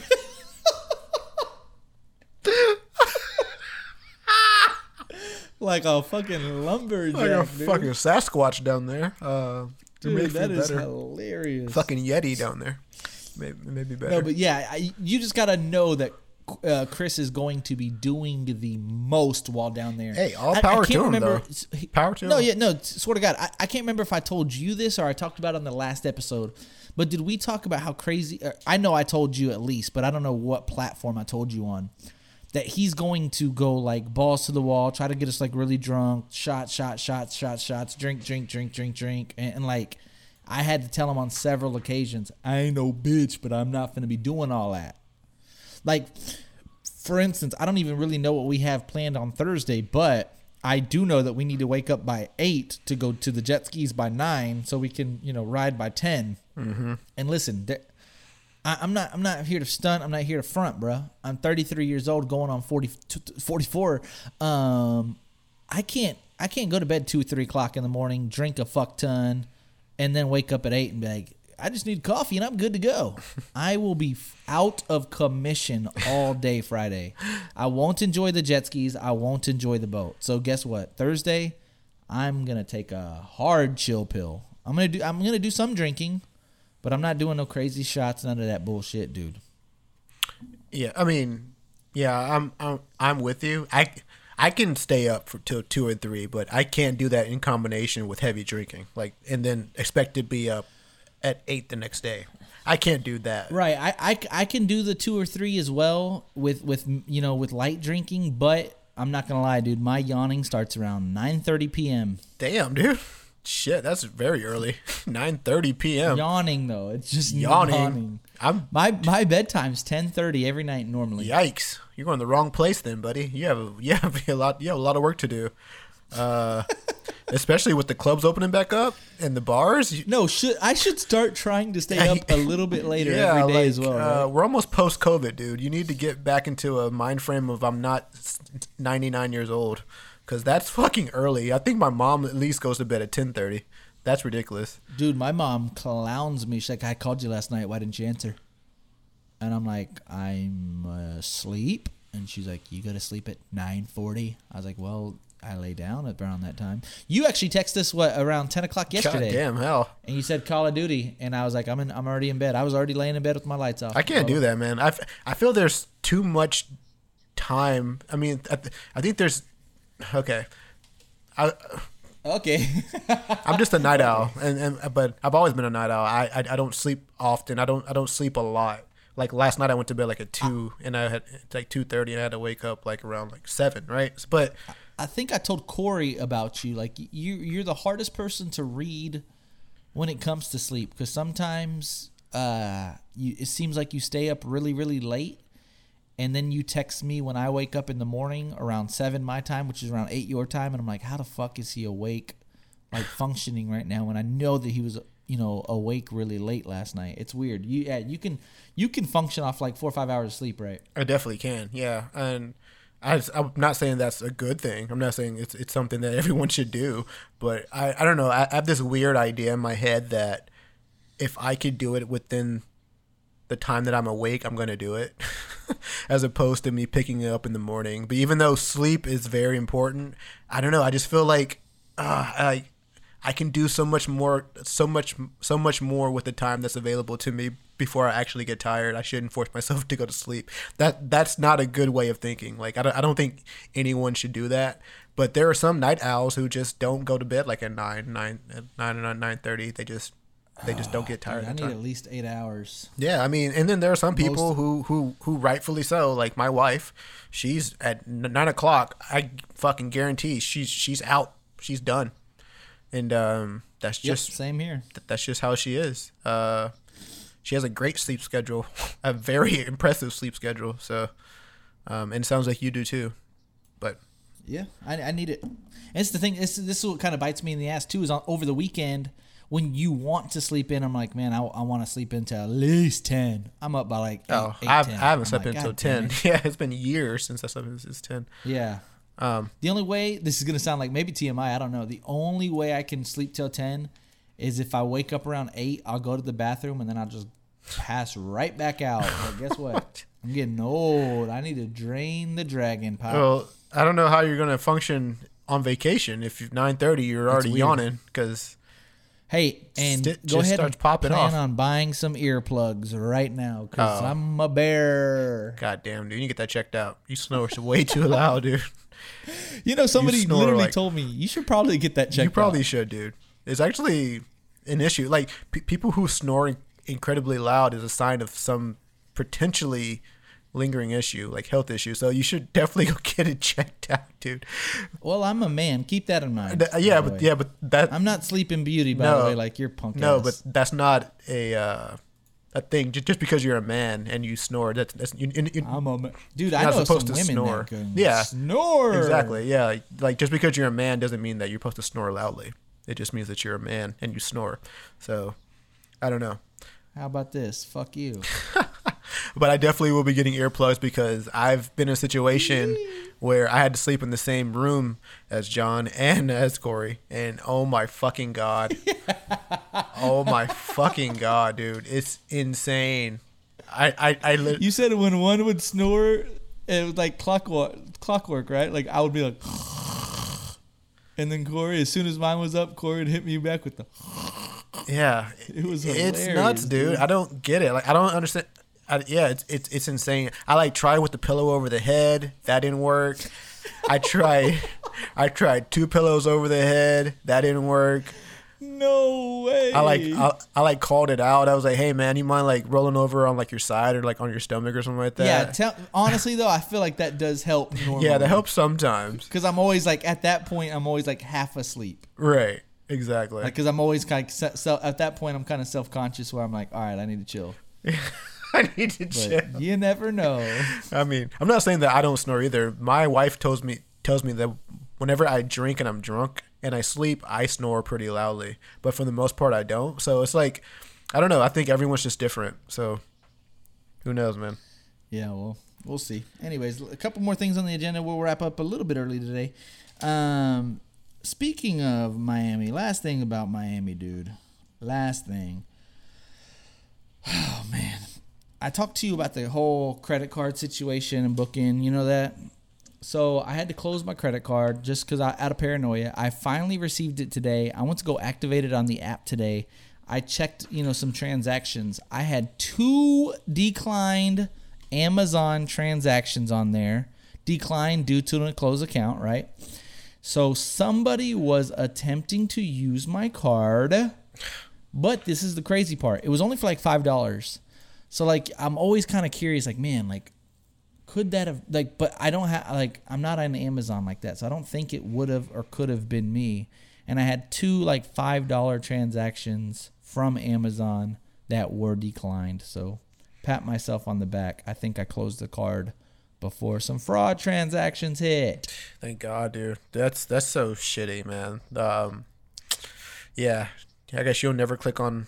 S1: like a fucking lumberjack,
S2: like a
S1: dude.
S2: fucking Sasquatch down there. Uh, to
S1: Dude,
S2: make
S1: that
S2: feel
S1: is
S2: better.
S1: hilarious.
S2: Fucking Yeti down there. Maybe, maybe better.
S1: No, but yeah, I, you just gotta know that uh, Chris is going to be doing the most while down there.
S2: Hey, all
S1: I- I
S2: power
S1: can't
S2: to him,
S1: remember-
S2: though. Power to
S1: No,
S2: him.
S1: No, yeah, no. Swear to God, I, I can't remember if I told you this or I talked about it on the last episode. But did we talk about how crazy? Or I know I told you at least, but I don't know what platform I told you on. That he's going to go like balls to the wall, try to get us like really drunk, shot, shot, shots, shot, shots, drink, drink, drink, drink, drink, and, and like I had to tell him on several occasions, I ain't no bitch, but I'm not gonna be doing all that. Like, for instance, I don't even really know what we have planned on Thursday, but I do know that we need to wake up by eight to go to the jet skis by nine, so we can, you know, ride by 10 Mm-hmm. And listen, there, I, I'm not, I'm not here to stunt. I'm not here to front, bro. I'm 33 years old, going on 40, 44. Um, I can't, I can't go to bed two, three o'clock in the morning, drink a fuck ton, and then wake up at eight and be like, I just need coffee and I'm good to go. I will be out of commission all day Friday. I won't enjoy the jet skis. I won't enjoy the boat. So guess what? Thursday, I'm gonna take a hard chill pill. I'm gonna do. I'm gonna do some drinking, but I'm not doing no crazy shots. None of that bullshit, dude.
S2: Yeah, I mean, yeah, I'm I'm I'm with you. I I can stay up for till two or three, but I can't do that in combination with heavy drinking. Like, and then expect to be up at eight the next day. I can't do that.
S1: Right. I, I, I can do the two or three as well with with you know with light drinking, but I'm not gonna lie, dude. My yawning starts around 9:30 p.m.
S2: Damn, dude. Shit, that's very early. Nine thirty p.m.
S1: Yawning though, it's just
S2: Yawning.
S1: yawning.
S2: I'm
S1: My my bedtime's 10:30 every night normally.
S2: yikes. You're going the wrong place then, buddy. You have a, you have a lot you have a lot of work to do. Uh, especially with the clubs opening back up and the bars. You-
S1: No, should I should start trying to stay up a little bit later every day
S2: like,
S1: as well.
S2: Uh. We're almost post COVID, dude. You need to get back into a mind frame of I'm not 99 years old, because that's fucking early. I think my mom at least goes to bed at 10:30. That's ridiculous.
S1: Dude, my mom clowns me. She's like, "I called you last night. Why didn't you answer?" And I'm like, "I'm asleep." And she's like, "You go to sleep at 9:40." I was like, "Well, I lay down at around that time." You actually texted us what around 10 o'clock yesterday,
S2: God damn hell.
S1: and you said Call of Duty, and I was like, "I'm in. I'm already in bed. I was already laying in bed with my lights off."
S2: I can't do that, man. I, f- I feel there's too much time. I mean, I, th- I think there's okay. I
S1: Okay.
S2: I'm just a night owl, and, and but I've always been a night owl. I, I I don't sleep often. I don't I don't sleep a lot. Like last night, I went to bed like at two, and I had it's like two thirty, and I had to wake up like around like seven, right? But
S1: I think I told Corey about you. Like you, you're the hardest person to read when it comes to sleep because sometimes uh, you, it seems like you stay up really, really late, and then you text me when I wake up in the morning around seven my time, which is around eight your time, and I'm like, how the fuck is he awake, like functioning right now? When I know that he was, you know, awake really late last night. It's weird. You, yeah, you can, you can function off like four or five hours of sleep, right?
S2: I definitely can, yeah. And I, am not saying that's a good thing. I'm not saying it's it's something that everyone should do. But I, I don't know. I, I have this weird idea in my head that if I could do it within the time that I'm awake, I'm gonna do it, as opposed to me picking it up in the morning. But even though sleep is very important, I don't know. I just feel like uh, I I can do so much more, so much, so much more with the time that's available to me before I actually get tired. I shouldn't force myself to go to sleep. That that's not a good way of thinking. Like I don't, I don't think anyone should do that. But there are some night owls who just don't go to bed like at nine, nine, nine or nine thirty. They just they just don't get tired.
S1: Dude, I need
S2: time.
S1: at least eight hours.
S2: Yeah, I mean, and then there are some people
S1: Most-
S2: who who who rightfully so, like my wife. She's at nine o'clock. I fucking guarantee she's she's out. She's done, and um, that's
S1: Yep,
S2: just
S1: same here.
S2: th- that's just how she is. Uh, she has a great sleep schedule, a very impressive sleep schedule. So, um, and it sounds like you do too. But
S1: Yeah, I, I need it. And it's the thing. It's, this is what kind of bites me in the ass too. Is on over the weekend when you want to sleep in, I'm like, man, I, I want to sleep into at least ten. I'm up by like eight,
S2: Oh,
S1: eight,
S2: I've,
S1: 10.
S2: I haven't
S1: I'm
S2: slept
S1: like,
S2: until
S1: "God
S2: 10.
S1: it."
S2: Yeah, it's been years since I slept since 10.
S1: Yeah.
S2: Um,
S1: The only way this is gonna sound like maybe TMI, I don't know. The only way I can sleep till ten is if I wake up around eight, I'll go to the bathroom and then I'll just pass right back out. But guess what? I'm getting old. I need to drain the dragon pop.
S2: well, I don't know how you're going to function on vacation if 9.30, you're already yawning because
S1: Hey, and
S2: St-
S1: go ahead and
S2: popping
S1: plan
S2: off.
S1: on buying some earplugs right now because
S2: Oh.
S1: I'm a bear.
S2: God damn, dude, you get that checked out. You snore way too loud, dude.
S1: You know, somebody
S2: snore
S1: literally
S2: like-
S1: told me you should probably get that checked out.
S2: you probably
S1: out.
S2: should, dude. It's actually an issue. Like pe people who snore incredibly loud is a sign of some potentially lingering issue, like health issue. So you should definitely go get it checked out, dude.
S1: Well, I'm a man. Keep that in mind.
S2: Th- yeah, but
S1: way.
S2: yeah, but that
S1: I'm not sleeping beauty by the way, like you're punk.
S2: no,
S1: ass.
S2: but that's not a uh, a thing. Just, just because you're a man and you snore, that's that's you, you, you,
S1: I'm a ma- dude. I know some
S2: supposed to
S1: women
S2: snore. Yeah.
S1: snore
S2: exactly yeah. Like, like just because you're a man doesn't mean that you're supposed to snore loudly. It just means that you're a man and you snore. So I don't know.
S1: How about this? Fuck you.
S2: But I definitely will be getting earplugs because I've been in a situation where I had to sleep in the same room as John and as Corey. And oh my fucking God. oh my fucking God, dude. It's insane. I, I, I, lit-
S1: You said when one would snore, it was like clockwork, clockwork, right? Like I would be like, and then Corey, as soon as mine was up, Corey would hit me back with the.
S2: yeah.
S1: It was
S2: It's nuts, dude.
S1: dude.
S2: I don't get it. Like, I don't understand. I, yeah, it's, it's, it's insane. I like tried with the pillow over the head. That didn't work. I tried, I tried two pillows over the head. That didn't work.
S1: No way.
S2: I like I, I like called it out. I was like, "Hey man, you mind like rolling over on like your side or like on your stomach or something like that. yeah.
S1: Tell honestly though, I feel like that does help. Normally.
S2: Yeah, that helps sometimes.
S1: Because I'm always like at that point, I'm always like half asleep.
S2: Right. Exactly.
S1: Like, cause I'm always kind of so at that point, I'm kind of self conscious where I'm like, all right, I need to chill.
S2: I need to chill.
S1: you never know.
S2: I mean, I'm not saying that I don't snore either. My wife tells me tells me that whenever I drink and I'm drunk and I sleep, I snore pretty loudly. But for the most part, I don't. So it's like, I don't know. I think everyone's just different. So who knows, man?
S1: Yeah, well, we'll see. Anyways, a couple more things on the agenda. We'll wrap up a little bit early today. Um, speaking of Miami, last thing about Miami, dude. Last thing. Oh man, I talked to you about the whole credit card situation and booking. You know that. So I had to close my credit card just because I out of paranoia. I finally received it today. I went to go activate it on the app today. I checked, you know, some transactions. I had two declined Amazon transactions on there, declined due to a closed account, right? So somebody was attempting to use my card, but this is the crazy part. It was only for like five dollars. So like I'm always kind of curious, like man, like could that have like but i don't have like i'm not on amazon like that so i don't think it would have or could have been me and i had two like five dollar transactions from amazon that were declined so pat myself on the back i think i closed the card before some fraud transactions hit
S2: Thank God, dude. That's that's so shitty, man. Um, yeah, I guess you'll never click on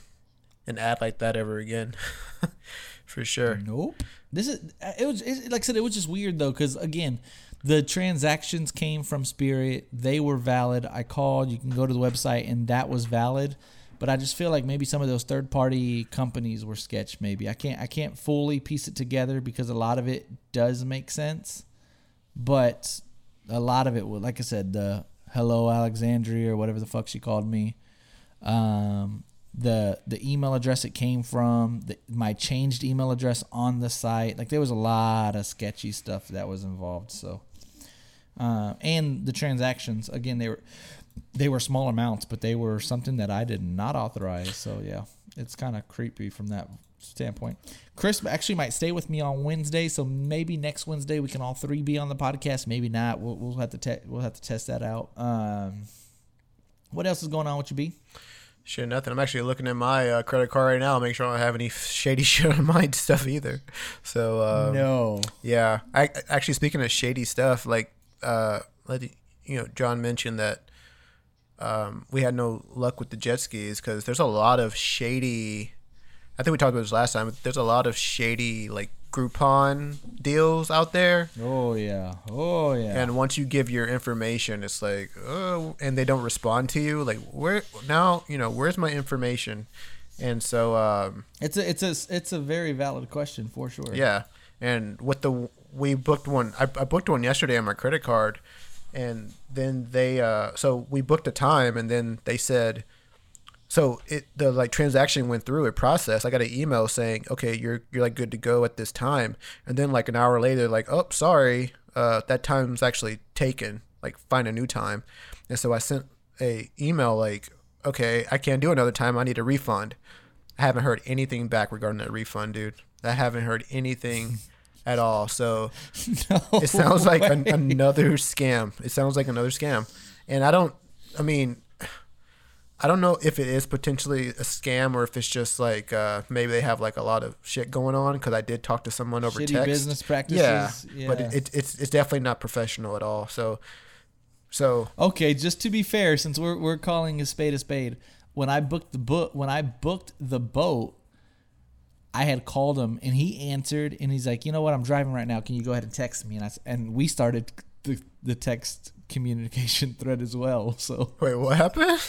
S2: an ad like that ever again, for sure.
S1: Nope. This is it was it, like I said it was just weird though because again the transactions came from Spirit. They were valid. I called. You can go to the website and that was valid. But I just feel like maybe some of those third party companies were sketch maybe. I can't I can't fully piece it together because a lot of it does make sense. But a lot of it was like I said the hello Alexandria or whatever the fuck she called me. Um, the the email address it came from, the, my changed email address on the site. Like there was a lot of sketchy stuff that was involved. So, uh, and the transactions again they were they were small amounts, but they were something that I did not authorize. So yeah, it's kind of creepy from that standpoint. Chris actually might stay with me on Wednesday, so maybe next Wednesday we can all three be on the podcast. Maybe not. We'll, we'll have to te- we'll have to test that out. Um, what else is going on with you, B?
S2: Shit, nothing. I'm actually looking at my uh, credit card right now, make sure I don't have any shady shit on my stuff either. So um,
S1: no.
S2: Yeah, I actually speaking of shady stuff, like uh, let you know, John mentioned that um, we had no luck with the jet skis because there's a lot of shady. I think we talked about this last time. But there's a lot of shady like Groupon deals out there,
S1: Oh yeah. Oh yeah.
S2: and once you give your information, it's like, oh, and they don't respond to you. Like, where now? You know, where's my information? And so, um,
S1: it's a it's a it's a very valid question for sure.
S2: Yeah, and with the we booked one. I, I booked one yesterday on my credit card, and then they uh so we booked a time, and then they said, so it the like transaction went through, it processed. I got an email saying, okay, you're you're like good to go at this time, and then like an hour later, like, oh, sorry, uh, that time's actually taken. Like, find a new time, and so I sent a email like, okay, I can't do another time. I need a refund. I haven't heard anything back regarding that refund, dude. I haven't heard anything at all. So
S1: No
S2: it sounds like an, another scam. It sounds like another scam. And I don't, I mean, I don't know if it is potentially a scam or if it's just like uh, maybe they have like a lot of shit going on because I did talk to someone over
S1: Shitty
S2: text.
S1: business practices.
S2: Yeah, but it, it, it's it's definitely not professional at all. So, so
S1: Okay, just to be fair, since we're we're calling a spade a spade, when I booked the book, when I booked the boat, I had called him and he answered, and he's like, "You know what? I'm driving right now. Can you go ahead and text me?" And I and we started the the text communication thread as well. So
S2: wait, what happened?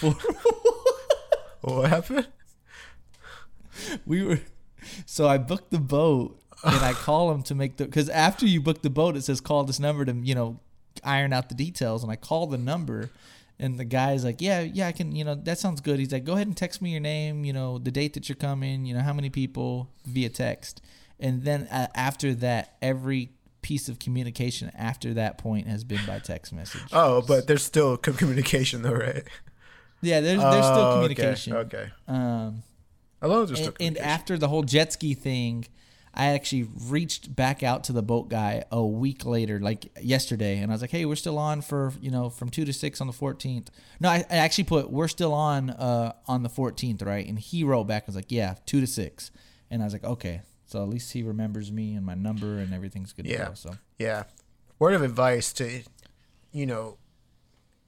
S2: what happened?
S1: we were, so I booked the boat and I call him to make the because after you book the boat, it says call this number to you know iron out the details, and I call the number. And the guy's like, yeah, yeah, I can, you know, that sounds good. He's like, go ahead and text me your name, you know, the date that you're coming, you know, how many people via text. And then uh, after that, every piece of communication after that point has been by text message.
S2: Oh, but there's still communication though, right?
S1: yeah, there's there's still
S2: Oh, okay,
S1: communication.
S2: Okay.
S1: Um,
S2: As long as there's
S1: and, and after the whole jet ski thing, I actually reached back out to the boat guy a week later, like yesterday, and I was like, "Hey, we're still on for you know from two to six on the 14th." No, I, I actually put we're still on uh on the 14th, right? And he wrote back, I was like, "Yeah, two to six. and I was like, "Okay." So at least he remembers me and my number and everything's good to
S2: Yeah.
S1: go. So
S2: Yeah. Word of advice to, you know,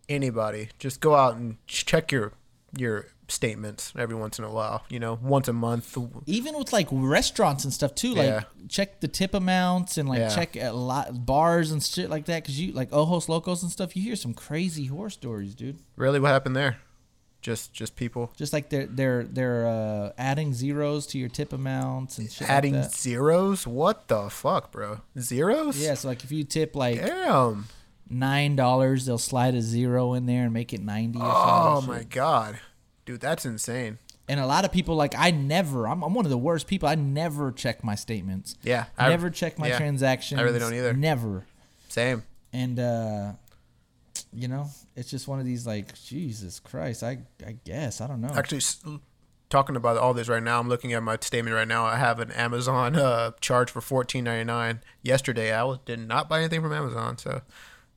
S2: anybody: just go out and check your your statements every once in a while. You know, once a month.
S1: even with like restaurants and stuff too, like
S2: Yeah.
S1: check the tip amounts and like
S2: Yeah.
S1: check a lot bars and shit like that because you like Ojos Locos and stuff. You hear some crazy horror stories, dude.
S2: Really, what happened there? Just just people
S1: Just like they're they're they're uh, adding zeros to your tip amounts and shit
S2: adding
S1: like
S2: zeros. What the fuck, bro? Zeros?
S1: Yeah, so like if you tip like
S2: Damn.
S1: nine dollars, they'll slide a zero in there and make it ninety. Or
S2: Oh my god, dude, that's insane.
S1: And a lot of people like I never. I'm, I'm one of the worst people. I never check my statements.
S2: Yeah, I-
S1: never check my
S2: yeah,
S1: transactions.
S2: I really don't either.
S1: Never.
S2: Same.
S1: and uh you know it's just one of these like jesus christ i i guess i don't know
S2: Actually, talking about all this right now, I'm looking at my statement right now. I have an Amazon uh, charge for fourteen ninety nine. Yesterday, I was, did not buy anything from Amazon, so I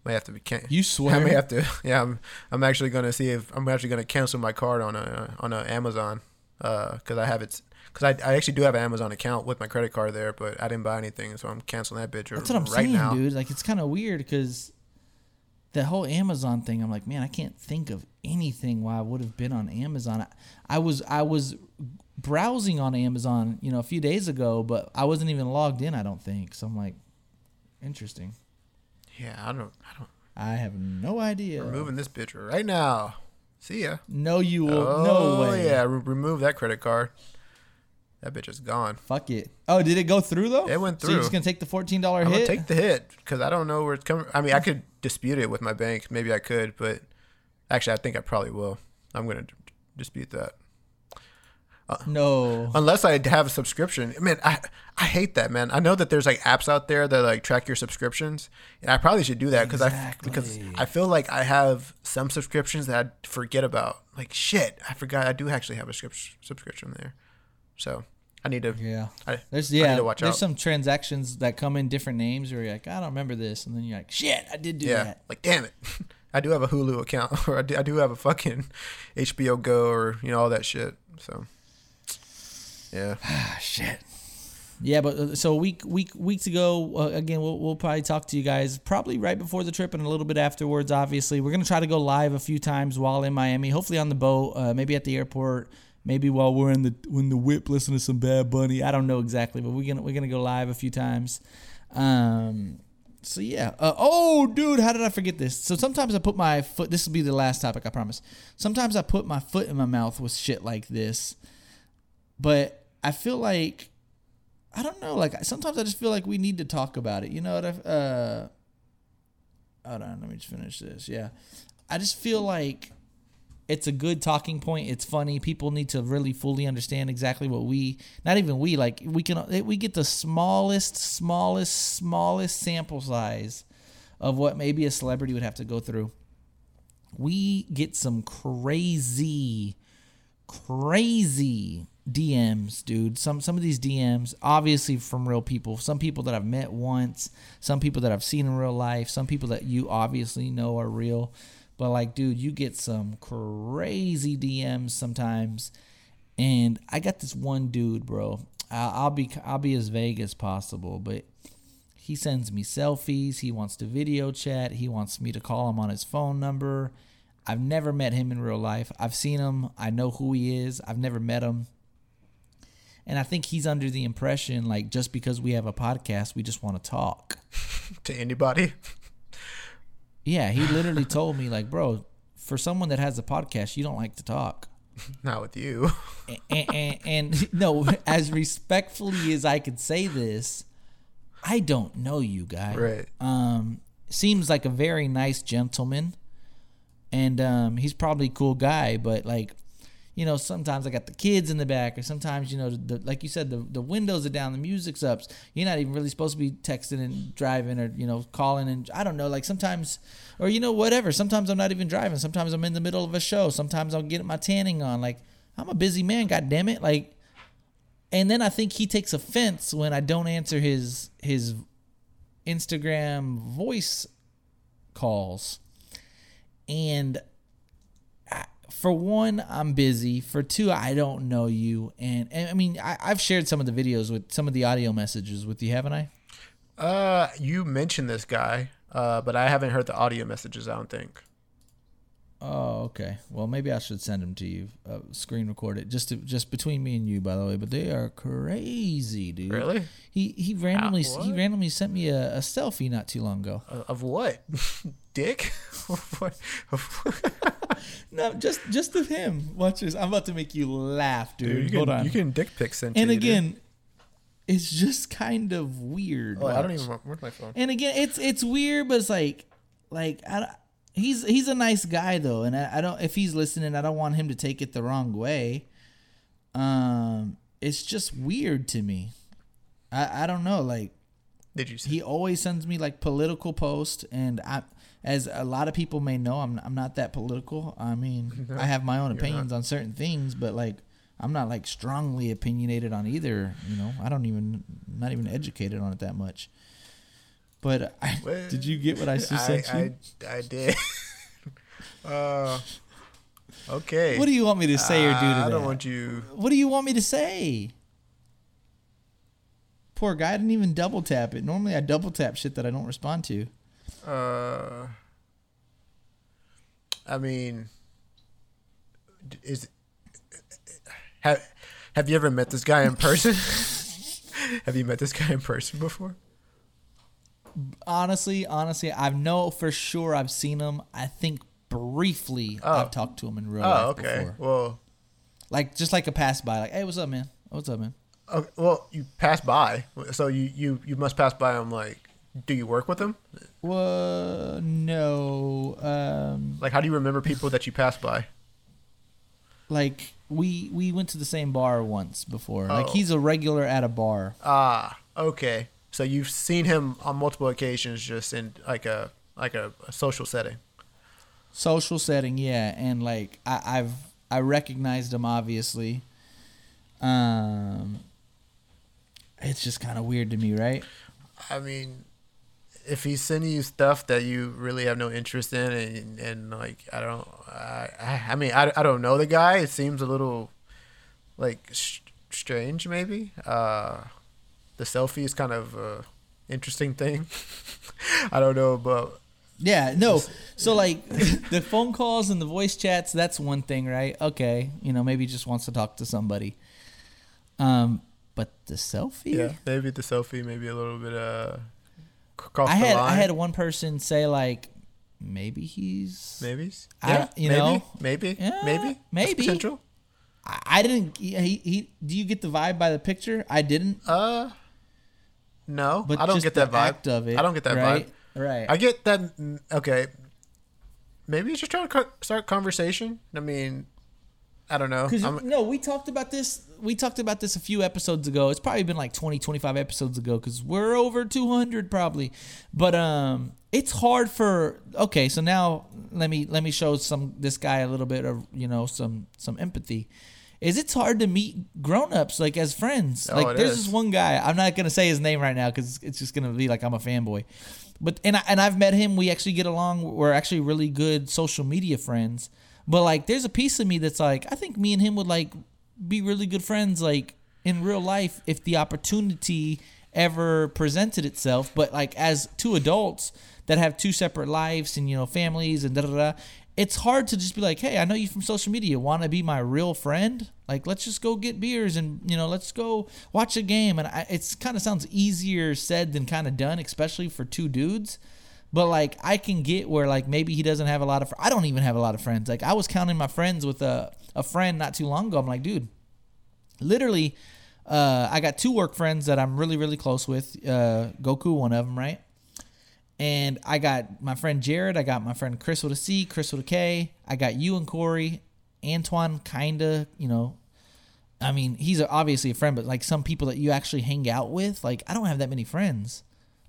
S2: may have to be. Can-
S1: You swear?
S2: I may have to. Yeah, I'm. I'm actually gonna see if I'm actually gonna cancel my card on a on a Amazon because I have it. Because I, I actually do have an Amazon account with my credit card there, but I didn't buy anything, so I'm canceling that bitch
S1: that's what i'm
S2: right
S1: saying
S2: now.
S1: dude like it's kind of weird because the whole amazon thing i'm like man i can't think of anything why i would have been on amazon I, I was i was browsing on amazon you know a few days ago but i wasn't even logged in i don't think so i'm like interesting
S2: Yeah, I don't. I don't.
S1: i have no idea
S2: Removing this bitch right now. See ya.
S1: no you will
S2: Oh
S1: no way
S2: yeah, re- remove that credit card. That bitch is gone.
S1: Fuck it. Oh, did it go through though?
S2: It went through.
S1: So you're just gonna take the fourteen dollar
S2: I'm
S1: hit?
S2: gonna take the hit because I don't know where it's coming. I mean, I could dispute it with my bank. Maybe I could, but actually, I think I probably will. I'm gonna d- dispute that uh,
S1: no.
S2: unless I have a subscription. I mean, I I hate that, man. I know that there's like apps out there that like track your subscriptions, and I probably should do that because I because I feel like I have some subscriptions that I forget about. Like shit, I forgot I do actually have a scrip- subscription there. So I need to.
S1: Yeah.
S2: I,
S1: There's yeah.
S2: to watch
S1: there's
S2: out.
S1: some transactions that come in different names where you're like, I don't remember this, and then you're like, shit, I did do
S2: Yeah,
S1: that.
S2: like damn it, I do have a Hulu account, or I do, I do have a fucking HBO Go, or you know all that shit. So, yeah,
S1: Ah, shit. yeah, but uh, so week week weeks ago uh, again we'll we'll probably talk to you guys probably right before the trip and a little bit afterwards. Obviously, we're gonna try to go live a few times while in Miami. Hopefully on the boat, uh, maybe at the airport, maybe while we're in the when the whip listening to some Bad Bunny. I don't know exactly, but we're gonna we're gonna go live a few times. Um, so yeah. Uh, oh, dude, how did I forget this? So sometimes I put my foot. This will be the last topic, I promise. Sometimes I put my foot in my mouth with shit like this, but I feel like I don't know. Like sometimes I just feel like we need to talk about it. You know what? I, uh, hold on, let me just finish this. Yeah, I just feel like it's a good talking point. It's funny. People need to really fully understand exactly what we, not even we, like we can eh, we get the smallest, smallest, smallest sample size of what maybe a celebrity would have to go through. We get some crazy, crazy DMs, dude. Some some of these DMs, obviously from real people. Some people that I've met once, some people that I've seen in real life, some people that you obviously know are real. But like, dude, you get some crazy DMs sometimes. And I got this one dude, bro. I'll, be I'll be as vague as possible, but he sends me selfies. He wants to video chat. He wants me to call him on his phone number. I've never met him in real life. I've seen him. I know who he is. I've never met him. And I think he's under the impression like just because we have a podcast, we just want to talk.
S2: to anybody.
S1: Yeah, he literally told me like, bro, for someone that has a podcast, you don't like to talk.
S2: Not with you.
S1: and, and, and no, as respectfully as I could say this, I don't know you guy.
S2: Right.
S1: Um, seems like a very nice gentleman, and um, he's probably a cool guy. But like, you know, sometimes I got the kids in the back, or sometimes you know, the, like you said, the the windows are down, the music's up. You're not even really supposed to be texting and driving, or you know, calling and I don't know. Like sometimes, or you know, whatever. Sometimes I'm not even driving. Sometimes I'm in the middle of a show. Sometimes I'll get my tanning on. Like I'm a busy man. God damn it. Like, and then I think he takes offense when I don't answer his his Instagram voice calls, and for one, I'm busy. For two, I don't know you, and, and I mean, I, I've shared some of the videos with some of the audio messages with you, haven't I?
S2: Uh, you mentioned this guy, uh, but I haven't heard the audio messages. I don't think.
S1: Oh, okay. Well, maybe I should send them to you. Uh, screen record it, just to, just between me and you, by the way. But they are crazy, dude.
S2: Really?
S1: He he randomly
S2: Ah,
S1: he randomly sent me a, a selfie not too long ago.
S2: Uh, of what? Dick?
S1: No, just just of him. Watch this. I'm about to make you laugh, dude.
S2: Dude, you
S1: Hold
S2: can,
S1: on.
S2: You can dick pics sent
S1: and
S2: you, dude.
S1: again, it's just kind of weird.
S2: Oh, I don't even. Where's my phone?
S1: And again, it's it's weird, but it's like, like I, he's he's a nice guy though, and I, I don't if he's listening, I don't want him to take it the wrong way. Um, it's just weird to me. I I don't know, like
S2: Did you see?
S1: he always sends me like political posts, and I, as a lot of people may know, I'm I'm not that political. I mean, I have my own opinions on certain things, but like. I'm not like strongly opinionated on either, you know. I don't even not even educated on it that much. But I,
S2: Well,
S1: did you get what I just
S2: I,
S1: sent you?
S2: I, I did. uh, okay.
S1: what do you want me to say or do to
S2: I
S1: that?
S2: don't want you.
S1: What do you want me to say? Poor guy I didn't even double tap it. Normally I double tap shit that I don't respond to.
S2: Uh, I mean, is have have you ever met this guy in person? have you met this guy in person before?
S1: Honestly, honestly, I know for sure I've seen him. I think briefly
S2: Oh.
S1: I've talked to him in real
S2: Oh,
S1: life
S2: okay.
S1: before.
S2: Well,
S1: Like just like a pass by, like, hey, what's up, man? What's up, man?
S2: okay, well, you pass by, so you you you must pass by him. Like, do you work with him?
S1: Well, no. Um,
S2: Like, how do you remember people that you pass by?
S1: like we we went to the same bar once before. Like
S2: Oh.
S1: he's a regular at a bar.
S2: Ah, okay. So you've seen him on multiple occasions, just in like a like a, a social setting.
S1: social setting yeah and like I, i've i recognized him obviously um it's just kind of weird to me right
S2: I mean, if he's sending you stuff that you really have no interest in, and, and like I don't, I, I mean, I, I don't know the guy. It seems a little like sh- strange, maybe. Uh, the selfie is kind of a interesting thing. I don't know about
S1: Yeah, no. So like the phone calls and the voice chats, that's one thing, right? Okay, you know, maybe he just wants to talk to somebody. Um, but the selfie.
S2: yeah, maybe the selfie, maybe a little bit uh, cross
S1: I had. I had one person say like, maybe he's.
S2: maybe.
S1: I-
S2: Yeah,
S1: you
S2: maybe,
S1: know,
S2: maybe,
S1: yeah,
S2: maybe, That's
S1: maybe.
S2: potential.
S1: I, I didn't. He, he. Do you get the vibe by the picture? I didn't.
S2: Uh, no,
S1: But
S2: I don't get that vibe.
S1: of it,
S2: I don't get that
S1: right?
S2: vibe.
S1: Right.
S2: I get that. Okay, maybe he's just trying to start conversation. I mean, I don't know.
S1: Because no, we talked about this. We talked about this a few episodes ago. It's probably been like 20, 25 episodes ago because we're over 200 probably. But um, it's hard for. Okay, so now let me let me show some this guy a little bit of you know some some empathy. Is it's hard to meet grown-ups like as friends?
S2: Oh,
S1: like there's
S2: is.
S1: this one guy. I'm not gonna say his name right now because it's just gonna be like I'm a fanboy. But and I, and I've met him. We actually get along. We're actually really good social media friends. But like, there's a piece of me that's like, I think me and him would like be really good friends, like in real life, if the opportunity ever presented itself. But like, as two adults that have two separate lives and you know families and da da da, it's hard to just be like, hey, I know you from social media. Want to be my real friend? Like, let's just go get beers and you know, let's go watch a game. And it's kind of sounds easier said than kind of done, especially for two dudes. But like I can get where like maybe he doesn't have a lot of. Fr- I don't even have a lot of friends. Like I was counting my friends with a a friend not too long ago. I'm like, dude, literally, uh, I got two work friends that I'm really really close with. Uh, Goku, one of them, right? And I got my friend Jared. I got my friend Chris with a C, Chris with a K. I got you and Corey, Antoine, kinda, you know. I mean, he's obviously a friend, but like some people that you actually hang out with, like I don't have that many friends.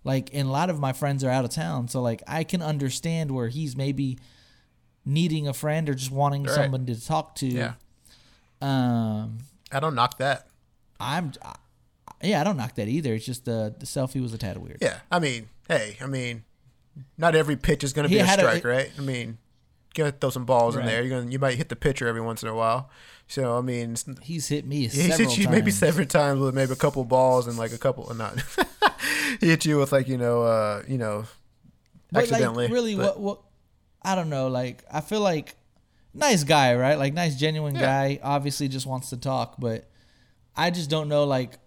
S1: Like, and a lot of my friends are out of town, so like I can understand where he's maybe needing a friend or just wanting
S2: Right.
S1: someone to talk to.
S2: yeah,
S1: Um,
S2: I don't knock that.
S1: I'm, I, yeah, I don't knock that either. It's just the the selfie was a tad weird.
S2: Yeah, I mean, hey, I mean, not every pitch is going to be a
S1: had a-
S2: strike, right? I mean, you gotta throw some balls in there. You're gonna, you might hit the pitcher every once in a while. So I mean,
S1: He's hit me
S2: he
S1: several
S2: hit you
S1: times.
S2: maybe several times with maybe a couple balls and like a couple, or not. he hit you with like you know, uh, you know,
S1: But
S2: accidentally.
S1: like, really,
S2: but-
S1: what what? I don't know. Like, I feel like nice guy, right? Like, nice, genuine
S2: Yeah.
S1: guy. Obviously, just wants to talk, but I just don't know. Like,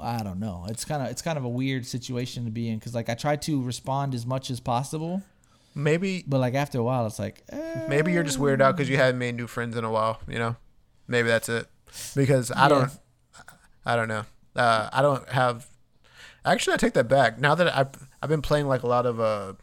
S1: I don't know. It's kind of it's kind of a weird situation to be in because like I try to respond as much as possible,
S2: Maybe
S1: but like after a while, it's like, eh,
S2: maybe you're just weirded out because you haven't made new friends in a while. You know, maybe that's it. Because I don't, I don't know. Uh, I don't have. Actually, I take that back. Now that I've I've been playing like a lot of uh,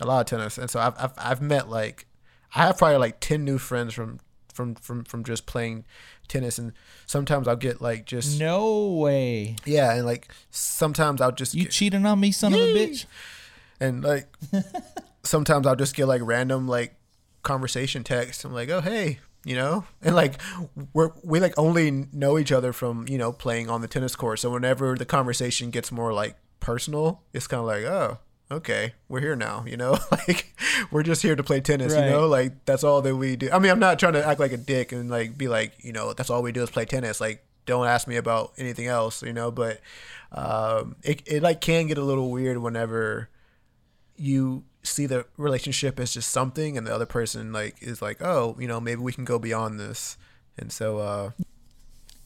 S2: a lot of tennis, and so I've I've, I've met like I have probably like ten new friends from from from from just playing tennis, and sometimes I'll get like just
S1: no way.
S2: yeah, and like sometimes I'll just
S1: You
S2: get,
S1: cheating on me, son of a bitch.
S2: and like sometimes I'll just get like random like conversation text. I'm like, oh hey, you know, and like we're we like only know each other from you know playing on the tennis court. So whenever the conversation gets more like personal, it's kind of like oh. Okay, we're here now, you know. Like we're just here to play tennis,
S1: Right.
S2: you know. Like that's all that we do. I mean, I'm not trying to act like a dick and like be like, you know, that's all we do is play tennis. Like, don't ask me about anything else, you know. But um, it it like can get a little weird whenever you see the relationship as just something and the other person like is like oh you know maybe we can go beyond this and so uh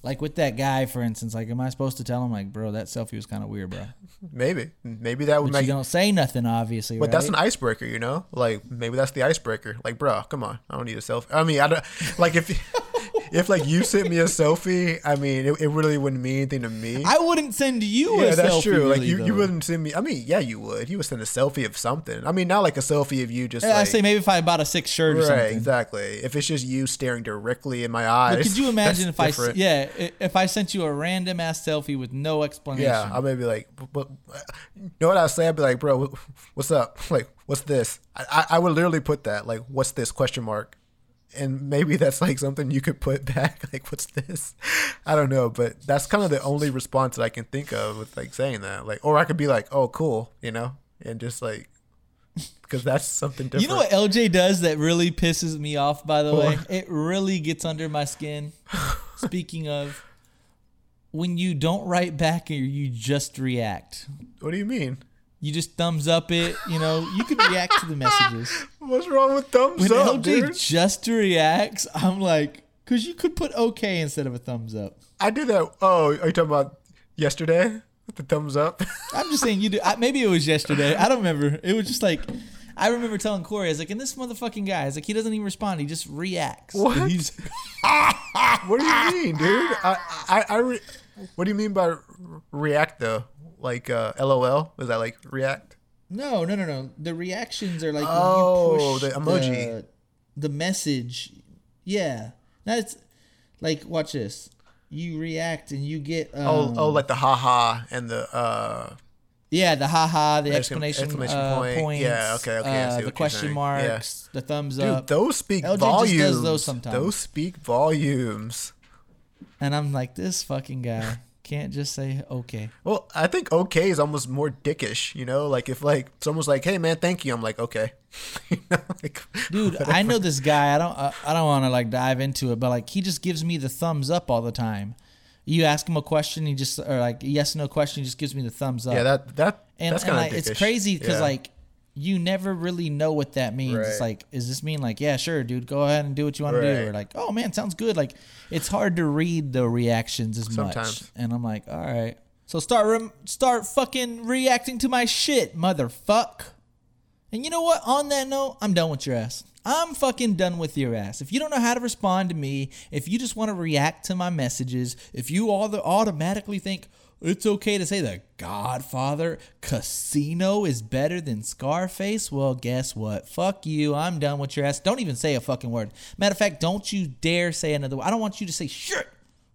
S1: Like with that guy, for instance. Like, am I supposed to tell him like, bro, that selfie was kind of weird, bro?
S2: maybe maybe that would
S1: But
S2: make
S1: you don't say nothing, obviously.
S2: but that's an icebreaker you know like maybe that's the icebreaker like bro come on i don't need a selfie i mean i don't like if if like you sent me a selfie i mean it, it really wouldn't mean anything to me
S1: I wouldn't send you
S2: yeah,
S1: a
S2: that's
S1: selfie.
S2: true. like
S1: really,
S2: you, you
S1: though.
S2: wouldn't send me. I mean, yeah, you would. You would send a selfie of something. I mean, not like a selfie of you just.
S1: Yeah, I say maybe if I bought a sick shirt or something.
S2: exactly. If it's just you staring directly in my eyes.
S1: But could you imagine if
S2: that's
S1: I,
S2: different.
S1: yeah, i- if I sent you a random ass selfie with no explanation?
S2: Yeah, I may be like, what, you know what I'd say? I'd be like, bro, what's up? Like, what's this? I, I, I would literally put that, like, what's this question mark? And maybe that's like something you could put back, like, what's this? I don't know, but that's kind of the only response that I can think of with like saying that. Like, or I could be like, oh, cool, you know, and just like, because that's something different.
S1: You know what LJ does that really pisses me off, by the way? It really gets under my skin. Speaking of, when you don't write back or you just react.
S2: What do you mean?
S1: You just thumbs up it. You know, you can react to the messages.
S2: What's wrong with thumbs
S1: When
S2: up,
S1: LJ
S2: dude?
S1: just reacts, I'm like, because you could put okay instead of a thumbs up.
S2: I did that. Oh, are you talking about yesterday with the thumbs up?
S1: I'm just saying you do. I, maybe it was yesterday. I don't remember. It was just like I remember telling Corey, I was like, and this motherfucking guy, I was like, he doesn't even respond. He just reacts.
S2: What?
S1: He's-
S2: what do you mean, dude? I, I, I re- what do you mean by react though? Like uh, LOL? Was that like react?
S1: no, no, no, no. The reactions are like
S2: Oh,
S1: when you push
S2: the emoji.
S1: the, the message. Yeah, that's like watch this. You react and you get um,
S2: Oh, oh, like the haha and the uh,
S1: yeah the haha the
S2: Exclam-
S1: exclamation,
S2: exclamation
S1: uh,
S2: point.
S1: points
S2: Yeah, okay, okay,
S1: uh, the question marks the thumbs
S2: dude,
S1: up
S2: those speak
S1: LJ
S2: volumes.
S1: does those sometimes.
S2: Those speak volumes.
S1: and I'm like this fucking guy can't just say okay.
S2: Well, I think okay is almost more dickish, you know. Like if like someone's like, "Hey man, thank you," I'm like, "Okay." You know, like,
S1: Dude, I know this guy. I don't. I, I don't want to like dive into it, but like he just gives me the thumbs up all the time. You ask him a question, he just or like yes no question, he just gives me the thumbs up.
S2: yeah, that that
S1: and,
S2: that's kind of like,
S1: it's crazy because like you never really know what that means. It's like, is this mean like, yeah, sure, dude, go ahead and do what you want to do, or like, oh man, sounds good. Like, it's hard to read the reactions as much, and I'm like, all right, so start rem- start fucking reacting to my shit, motherfuck. And you know what? On that note, I'm done with your ass. I'm fucking done with your ass. If you don't know how to respond to me, if you just want to react to my messages, if you all the automatically think it's okay to say the Godfather Casino is better than Scarface, well, guess what? Fuck you. I'm done with your ass. Don't even say a fucking word. Matter of fact, don't you dare say another word. I don't want you to say shit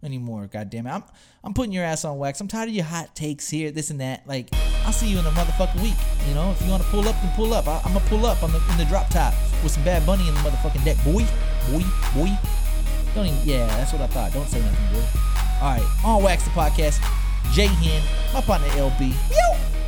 S1: anymore. God damn it. I'm I'm putting your ass on wax. I'm tired of your hot takes here, this and that. Like, I'll see you in a motherfucking week. You know, if you want to pull up, then pull up. I, I'm gonna pull up on the in the drop top with some Bad Bunny in the motherfucking deck, boy, boy, boy. Don't even. Yeah, that's what I thought. Don't say nothing, boy. All right, on wax the podcast. J Hen, my partner LB. Yo.